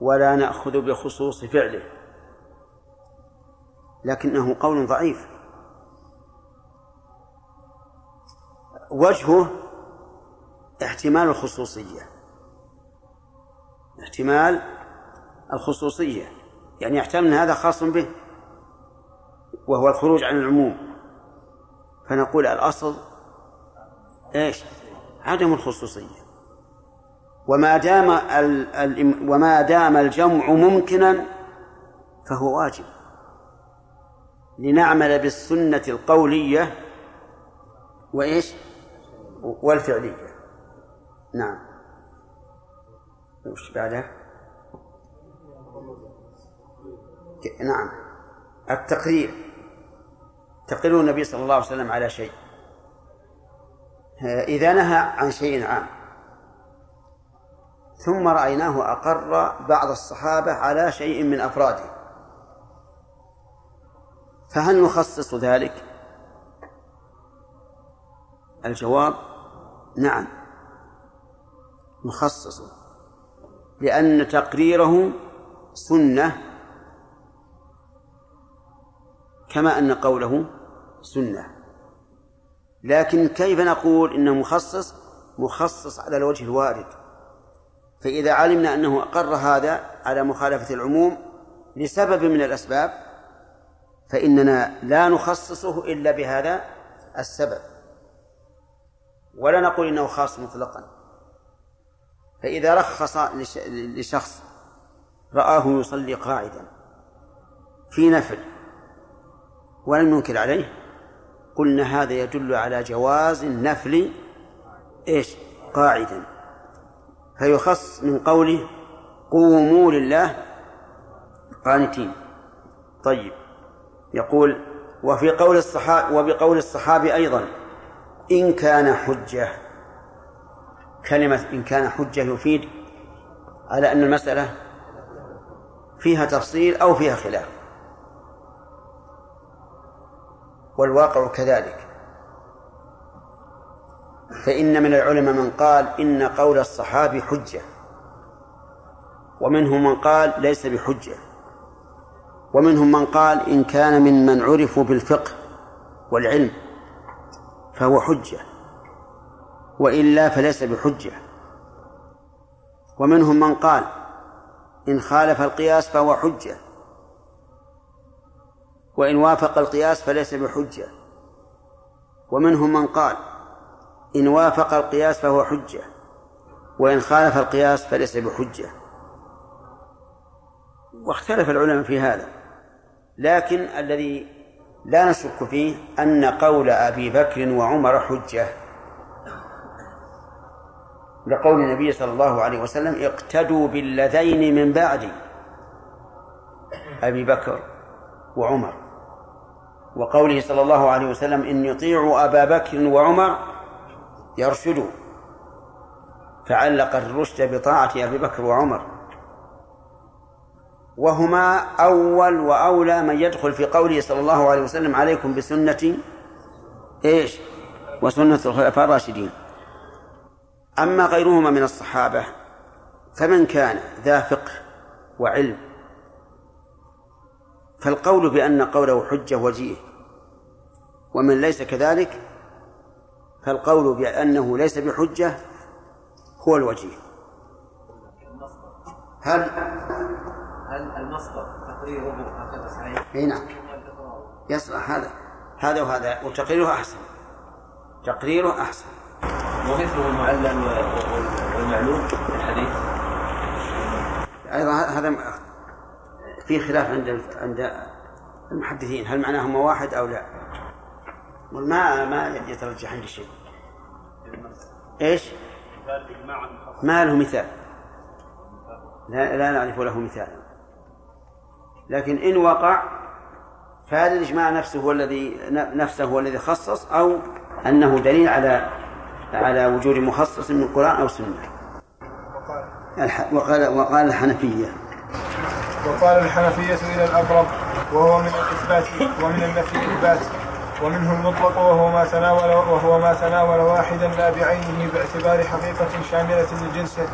Speaker 1: ولا نأخذ بخصوص فعله. لكنه قول ضعيف. وجهه احتمال الخصوصية. احتمال الخصوصية. يعني يحتمل أن هذا خاص به وهو الخروج عن العموم. فنقول الأصل إيش؟ عدم الخصوصية. وما دام ال... وما دام الجمع ممكنا فهو واجب. لنعمل بالسنة القولية وإيش؟ والفعلية. نعم. وش بعده نعم. التقرير. تقرير النبي صلى الله عليه وسلم على شيء. إذا نهى عن شيء عام. ثم رأيناه أقر بعض الصحابة على شيء من أفراده. فهل نخصص ذلك؟ الجواب نعم. نخصصه لأن تقريره سنة كما أن قوله سنة. لكن كيف نقول إنه مخصص؟ مخصص على الوجه الوارد. فإذا علمنا أنه أقر هذا على مخالفة العموم لسبب من الأسباب فإننا لا نخصصه إلا بهذا السبب. ولا نقول إنه خاص مطلقا. فإذا رخص لشخص رآه يصلي قاعدا في نفل ولم ننكر عليه قلنا هذا يدل على جواز النفل إيش؟ قاعدا. فيخص من قوله قوموا لله قانتين. طيب. يقول وفي قول الصحابي وبقول الصحابي أيضا إن كان حجة. كلمة إن كان حجة يفيد على أن المسألة فيها تفصيل أو فيها خلاف. والواقع كذلك. فإن من العلماء من قال إن قول الصحابي حجة ومنهم من قال ليس بحجة. ومنهم من قال إن كان ممن عرفوا بالفقه والعلم فهو حجة وإلا فليس بحجة. ومنهم من قال إن خالف القياس فهو حجة وإن وافق القياس فليس بحجة. ومنهم من قال إن وافق القياس فهو حجة وإن خالف القياس فليس بحجة. واختلف العلماء في هذا. لكن الذي لا نشك فيه أن قول أبي بكر وعمر حجة. لقول النبي صلى الله عليه وسلم اقتدوا بالذين من بعدي. أبي بكر وعمر. وقوله صلى الله عليه وسلم إن يطيعوا أبا بكر وعمر يرشدوا. فعلق الرشد بطاعة أبي بكر وعمر. وهما أول وأولى من يدخل في قوله صلى الله عليه وسلم عليكم بسنتي إيش؟ وسنة الخلفاء الراشدين. أما غيرهما من الصحابة فمن كان ذا فقه وعلم فالقول بأن قوله حجة وجيه ومن ليس كذلك فالقول بأنه ليس بحجة هو الوجيه. هل
Speaker 6: هل المصدر تقريره هكذا صحيح؟
Speaker 1: إي نعم. يصلح هذا هذا وهذا وتقريره أحسن. تقريره أحسن.
Speaker 6: ومثله المعلم والمعلوم في الحديث؟
Speaker 1: أيضا هذا في خلاف عند عند المحدثين. هل معناهما واحد أو لا؟ ما ما يترجح عندي شيء إيش؟ ما له مثال. لا, لا نعرف له مثالا لكن إن وقع فهذا الإجماع نفسه هو الذي نفسه هو الذي خصص أو أنه دليل على على وجود مخصص من القرآن أو السنة. وقال وقال الحنفية.
Speaker 2: وقال الحنفية إلى الأقرب وهو من الإثبات ومن النفي الإثبات ومنه المطلق وهو ما تناول وهو ما تناول واحدا لا بعينه باعتبار حقيقة شاملة لجنسه.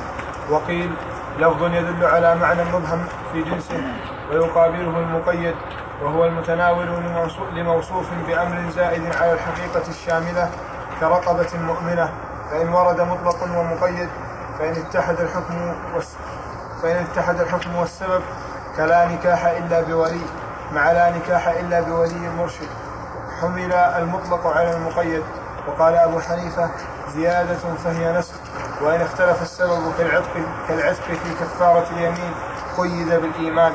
Speaker 2: وقيل لفظ يدل على معنى مبهم في جنسه. ويقابله المقيد وهو المتناول لموصوف بأمر زائد على الحقيقة الشاملة كرقبة مؤمنة. فإن ورد مطلق ومقيد فإن اتحد الحكم فإن اتحد الحكم والسبب كلا نكاح إلا بولي مع لا نكاح إلا بولي المرشد حمل المطلق على المقيد. وقال أبو حنيفة زيادة فهي نسخ وإن اختلف السبب في العتق كالعتق في كفارة اليمين قيد بالإيمان.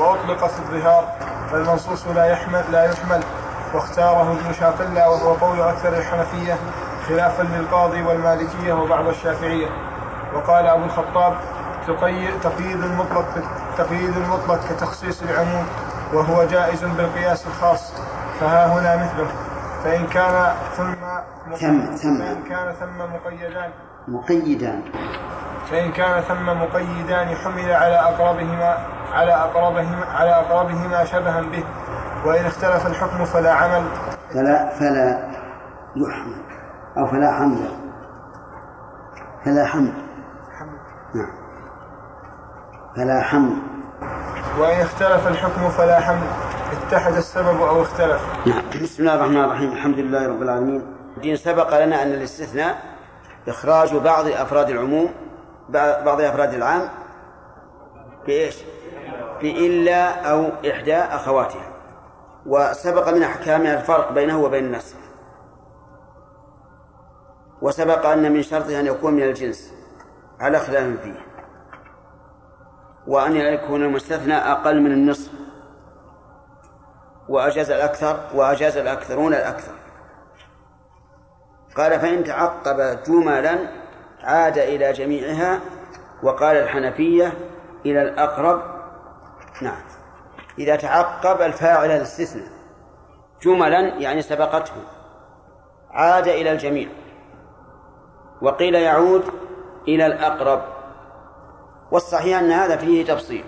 Speaker 2: وأطلق في الظهار فالمنصوص لا يحمل لا يحمل واختاره ابن شاقلة وهو قول أكثر الحنفية خلافا للقاضي والمالكية وبعض الشافعية. وقال أبو الخطاب تقييد المطلق تقييد المطلق كتخصيص العموم وهو جائز بالقياس الخاص فها هنا مثله. فإن كان ثم
Speaker 1: ثم ثم
Speaker 2: فإن كان ثم مقيدان.
Speaker 1: مقيدان.
Speaker 2: فإن كان ثم مقيدان حمل على أقربهما على أقربهما على أقربهما شبها به وإن اختلف الحكم فلا عمل.
Speaker 1: فلا فلا يحمل أو فلا حمل. فلا حمل. نعم. فلا حمل.
Speaker 2: وإن اختلف الحكم فلا حمل. اتحد السبب أو اختلف.
Speaker 1: نعم. بسم الله الرحمن الرحيم. الحمد لله رب العالمين. دين سبق لنا أن الاستثناء إخراج بعض أفراد العموم بعض أفراد العام بإيش؟ بإلا أو إحدى أخواتها. وسبق من أحكامها الفرق بينه وبين النسخ وسبق أن من شرطه أن يكون من الجنس. على خلاف فيه. وأن يكون المستثنى أقل من النصف. وأجاز الأكثر وأجاز الأكثرون الأكثر. قال فإن تعقب جملا عاد إلى جميعها وقال الحنفية إلى الأقرب. نعم. إذا تعقب الفاعل الاستثناء جملا يعني سبقته. عاد إلى الجميع. وقيل يعود إلى الأقرب. والصحيح أن هذا فيه تفصيل.